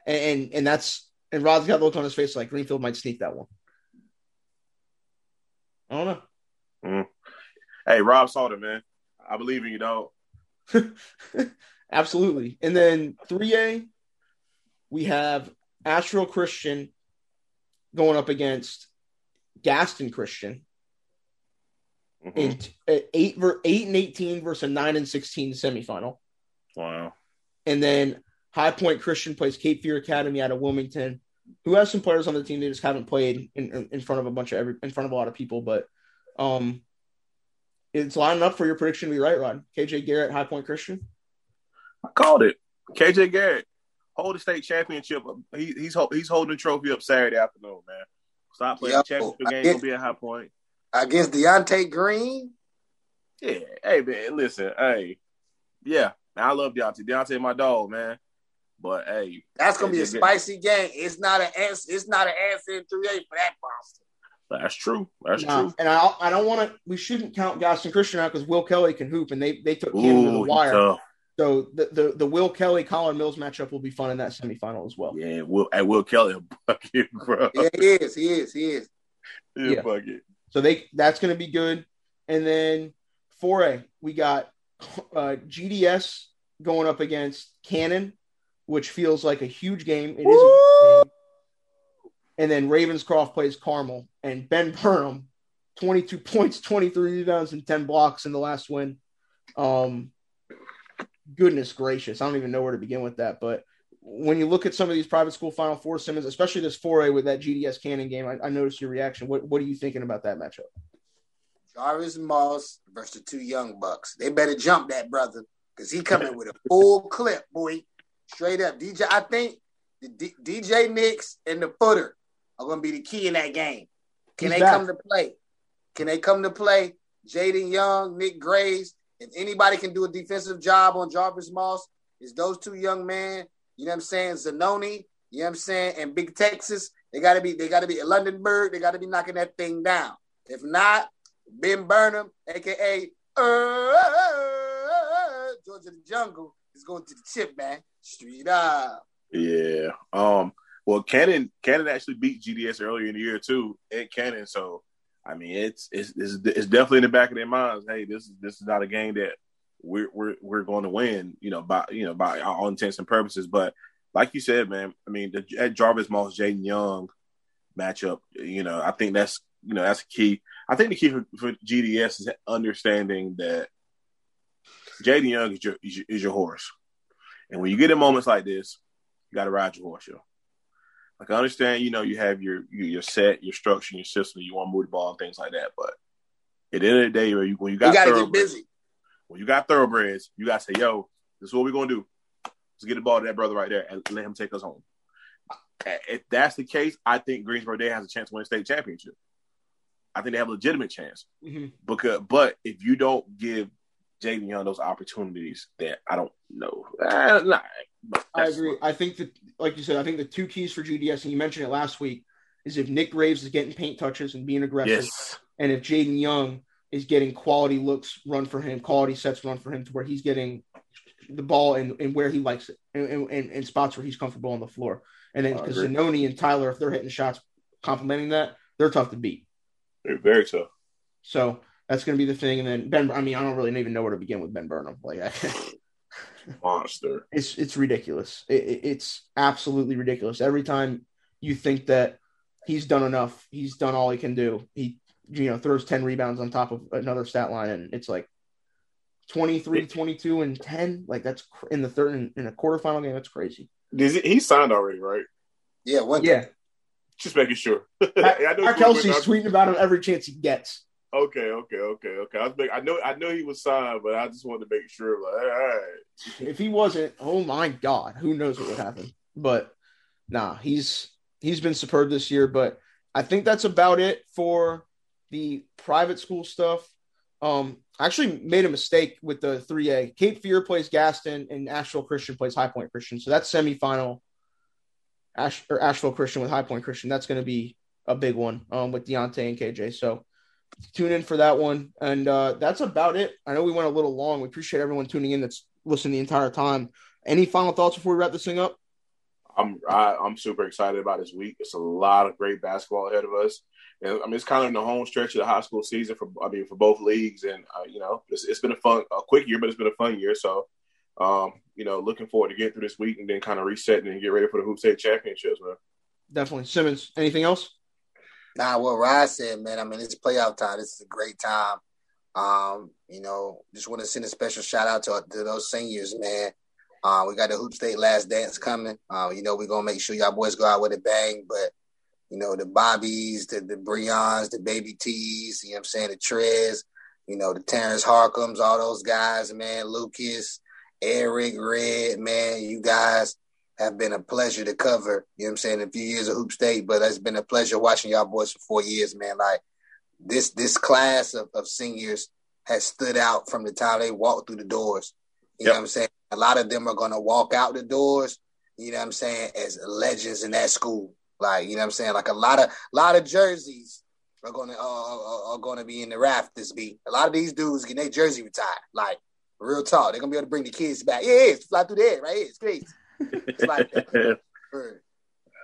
S1: And and, and that's and Rod's got the look on his face like Greenfield might sneak that one. I don't know.
S3: Hey, Rob Salter, man, I believe in you, dog.
S1: Absolutely. And then 3A, we have Asheville Christian going up against Gaston Christian.
S3: Mhm.
S1: in t- uh, eight ver- eight and eighteen versus a nine and sixteen semifinal,
S3: Wow.
S1: and then High Point Christian plays Cape Fear Academy out of Wilmington, who has some players on the team that just haven't played in, in, in front of a bunch of every in front of a lot of people, but um, it's lining up for your prediction to be right, Rod. KJ Garrett, High Point Christian.
S3: I called it. KJ Garrett, hold the state championship. He, he's he's holding the trophy up Saturday afternoon, man. Stop playing
S4: Yo,
S3: the championship game.
S4: get-
S3: Gonna be a high point.
S4: Against Deontay Green.
S3: Yeah. Hey man, listen. Hey, yeah. I love Deontay. Deontay, my dog, man. But hey,
S4: That's gonna be a
S3: Yeah, yeah.
S4: spicy game. It's not an answer. It's not an answer in three A for that monster.
S3: that's true. That's
S1: Nah,
S3: true.
S1: and I I don't want to. We shouldn't count Gaston Christian out because Will Kelly can hoop, and they they took Canada to the wire.
S3: tough.
S1: So the, the the Will Kelly Colin Mills matchup will be fun in that semifinal as well.
S3: Yeah, Will. Hey, Will Kelly, a bucket, bro.
S4: Yeah, he is. He is. He is.
S3: He a
S1: Yeah.
S3: bucket.
S1: So they that's going to be good. And then 4A, we got uh, GDS going up against Cannon, which feels like a huge game. It is. A huge game. And then Ravenscroft plays Carmel, and Ben Burnham, 22 points, 23 rebounds, and 10 blocks in the last win. Um, goodness gracious, I don't even know where to begin with that. But when you look at some of these private school Final Four Simmons, especially this 4A with that GDS Cannon game, I, I noticed your reaction. What what are you thinking about that matchup?
S4: Jarvis Moss versus the two young bucks. They better jump that brother because he coming with a full clip, boy. Straight up, DJ. I think the D- DJ Knicks and the footer are going to be the key in that game. Can
S1: He's
S4: they
S1: back.
S4: come to play? Can they come to play? Jaden Young, Nick Graves. If anybody can do a defensive job on Jarvis Moss, it's those two young men. You know what I'm saying? Zanoni. You know what I'm saying? And Big Texas. They got to be. They got to be at Londonburg. They got to be knocking that thing down. If not, Ben Burnham, aka uh, George of the Jungle, is going to the chip, man. Street up.
S3: Yeah. Um. Well, Cannon Cannon actually beat GDS earlier in the year too at Cannon. So I mean, it's it's it's, it's definitely in the back of their minds. Hey, this is this is not a game that we're we're we're going to win. You know, by you know by all intents and purposes. But like you said, man, I mean, the at Jarvis Moss Jaden Young matchup. You know, I think that's you know that's a key. I think the key for, for GDS is understanding that Jaden Young is your, is your is your horse, and when you get in moments like this, you got to ride your horse, yo. Like I understand, you know, you have your your, set, your structure, your system. You want to move the ball and things like that, but at the end of the day, when you, when you got
S4: You got to get
S3: thoroughbreds-
S4: busy.
S3: when you got thoroughbreds, you got to say, "Yo, this is what we're gonna do. Let's get the ball to that brother right there and let him take us home." If that's the case, I think Greensboro Day has a chance to win a state championship. I think they have a legitimate chance
S1: Mhm.
S3: because, but if you don't give Jaden Young those opportunities, that I don't know. Eh, nah,
S1: I agree. I think that, like you said, I think the two keys for GDS, and you mentioned it last week, is if Nick Graves is getting paint touches and being aggressive,
S3: Yes,
S1: and if Jaden Young is getting quality looks run for him, quality sets run for him, to where he's getting the ball and, and where he likes it, and, and, and spots where he's comfortable on the floor. And then because. Zanoni and Tyler, if they're hitting shots complementing that, they're tough to beat.
S3: They're very tough.
S1: So that's going to be the thing. And then Ben, I mean, I don't really even know where to begin with Ben Burnham. Like, I,
S3: Monster.
S1: it's it's ridiculous. It, it- it's absolutely ridiculous. Every time you think that he's done enough, he's done all he can do. He you know throws 10 rebounds on top of another stat line and it's like 23 22 and 10 like that's cr- in the third in, in a quarterfinal game that's crazy
S5: Is it, he signed already, right?
S4: Yeah, one
S1: yeah
S5: Just making sure.
S3: I know
S1: Mark
S3: he
S1: Kelsey's tweeting about him every chance he gets
S3: Okay, okay, okay, okay. I make, I know I know he was signed, but I just wanted to make sure. Like, all right.
S1: if he wasn't oh my god who knows what would happen but nah he's he's been superb this year but i think that's about it for the private school stuff um I actually made a mistake with the 3a cape fear plays gaston and asheville christian plays high point christian so that's semifinal Ash or Asheville Christian with High Point Christian. That's going to be a big one um, with Deontay and KJ. So tune in for that one. And uh, that's about it. I know we went a little long. We appreciate everyone tuning in that's listened the entire time. Any final thoughts before we wrap this thing up?
S5: I'm I, am i am super excited about this week. It's a lot of great basketball ahead of us, and I mean it's kind of in the home stretch of the high school season for I mean for both leagues, and uh, you know it's, it's been a fun a quick year, but it's been a fun year. So, um, you know, looking forward to getting through this week and then kind of resetting and get ready for the Hoop State Championships, man.
S1: Definitely, Simmons. Anything else?
S4: Nah, what Rod said, man. I mean, it's playoff time. This is a great time. Um, you know, just want to send a special shout out to, to those seniors, man. Uh, we got the Hoop State Last Dance coming. Uh, you know, we're gonna make sure y'all boys go out with a bang. But you know, the Bobbies, the the Breons, the Baby T's, you know I'm saying, the Trez, you know, the Terrence Harkums, all those guys, man, Lucas, Eric, Red, man, you guys have been a pleasure to cover. You know what I'm saying? A few years of Hoop State, but it's been a pleasure watching y'all boys for four years, man. Like this this class of, of seniors has stood out from the time they walked through the doors. You yep. know what I'm saying? A lot of them are gonna walk out the doors, you know what I'm saying, as legends in that school. Like, you know what I'm saying? Like a lot of lot of jerseys are gonna uh, are, gonna be in the rafters be. A lot of these dudes get their jersey retired. Like real talk. They're gonna be able to bring the kids back. Yeah, it's fly through the air, right? It's crazy. It's like that.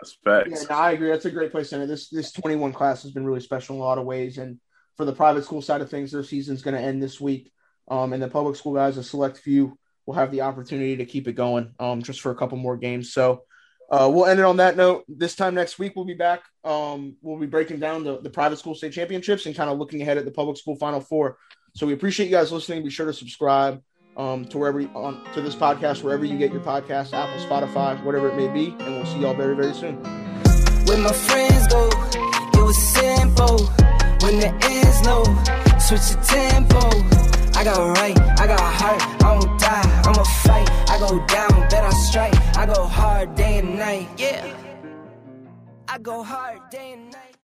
S5: That's facts.
S1: Yeah, no, I agree. That's a great place to end. This this 21 class has been really special in a lot of ways. And for the private school side of things, their season's going to end this week. Um, and the public school guys, a select few, will have the opportunity to keep it going um, just for a couple more games. So uh, we'll end it on that note. This time next week, we'll be back. Um, we'll be breaking down the, the private school state championships and kind of looking ahead at the public school final four. So we appreciate you guys listening. Be sure to subscribe um, to wherever on to this podcast, wherever you get your podcast, Apple, Spotify, whatever it may be, and we'll see y'all very, very soon.
S2: When my friends go, it was simple. When the ends low, switch the tempo. I got right, I got heart, I won't die, I'ma fight. I go down, I strike. I go hard day and night, yeah. I go hard day and night.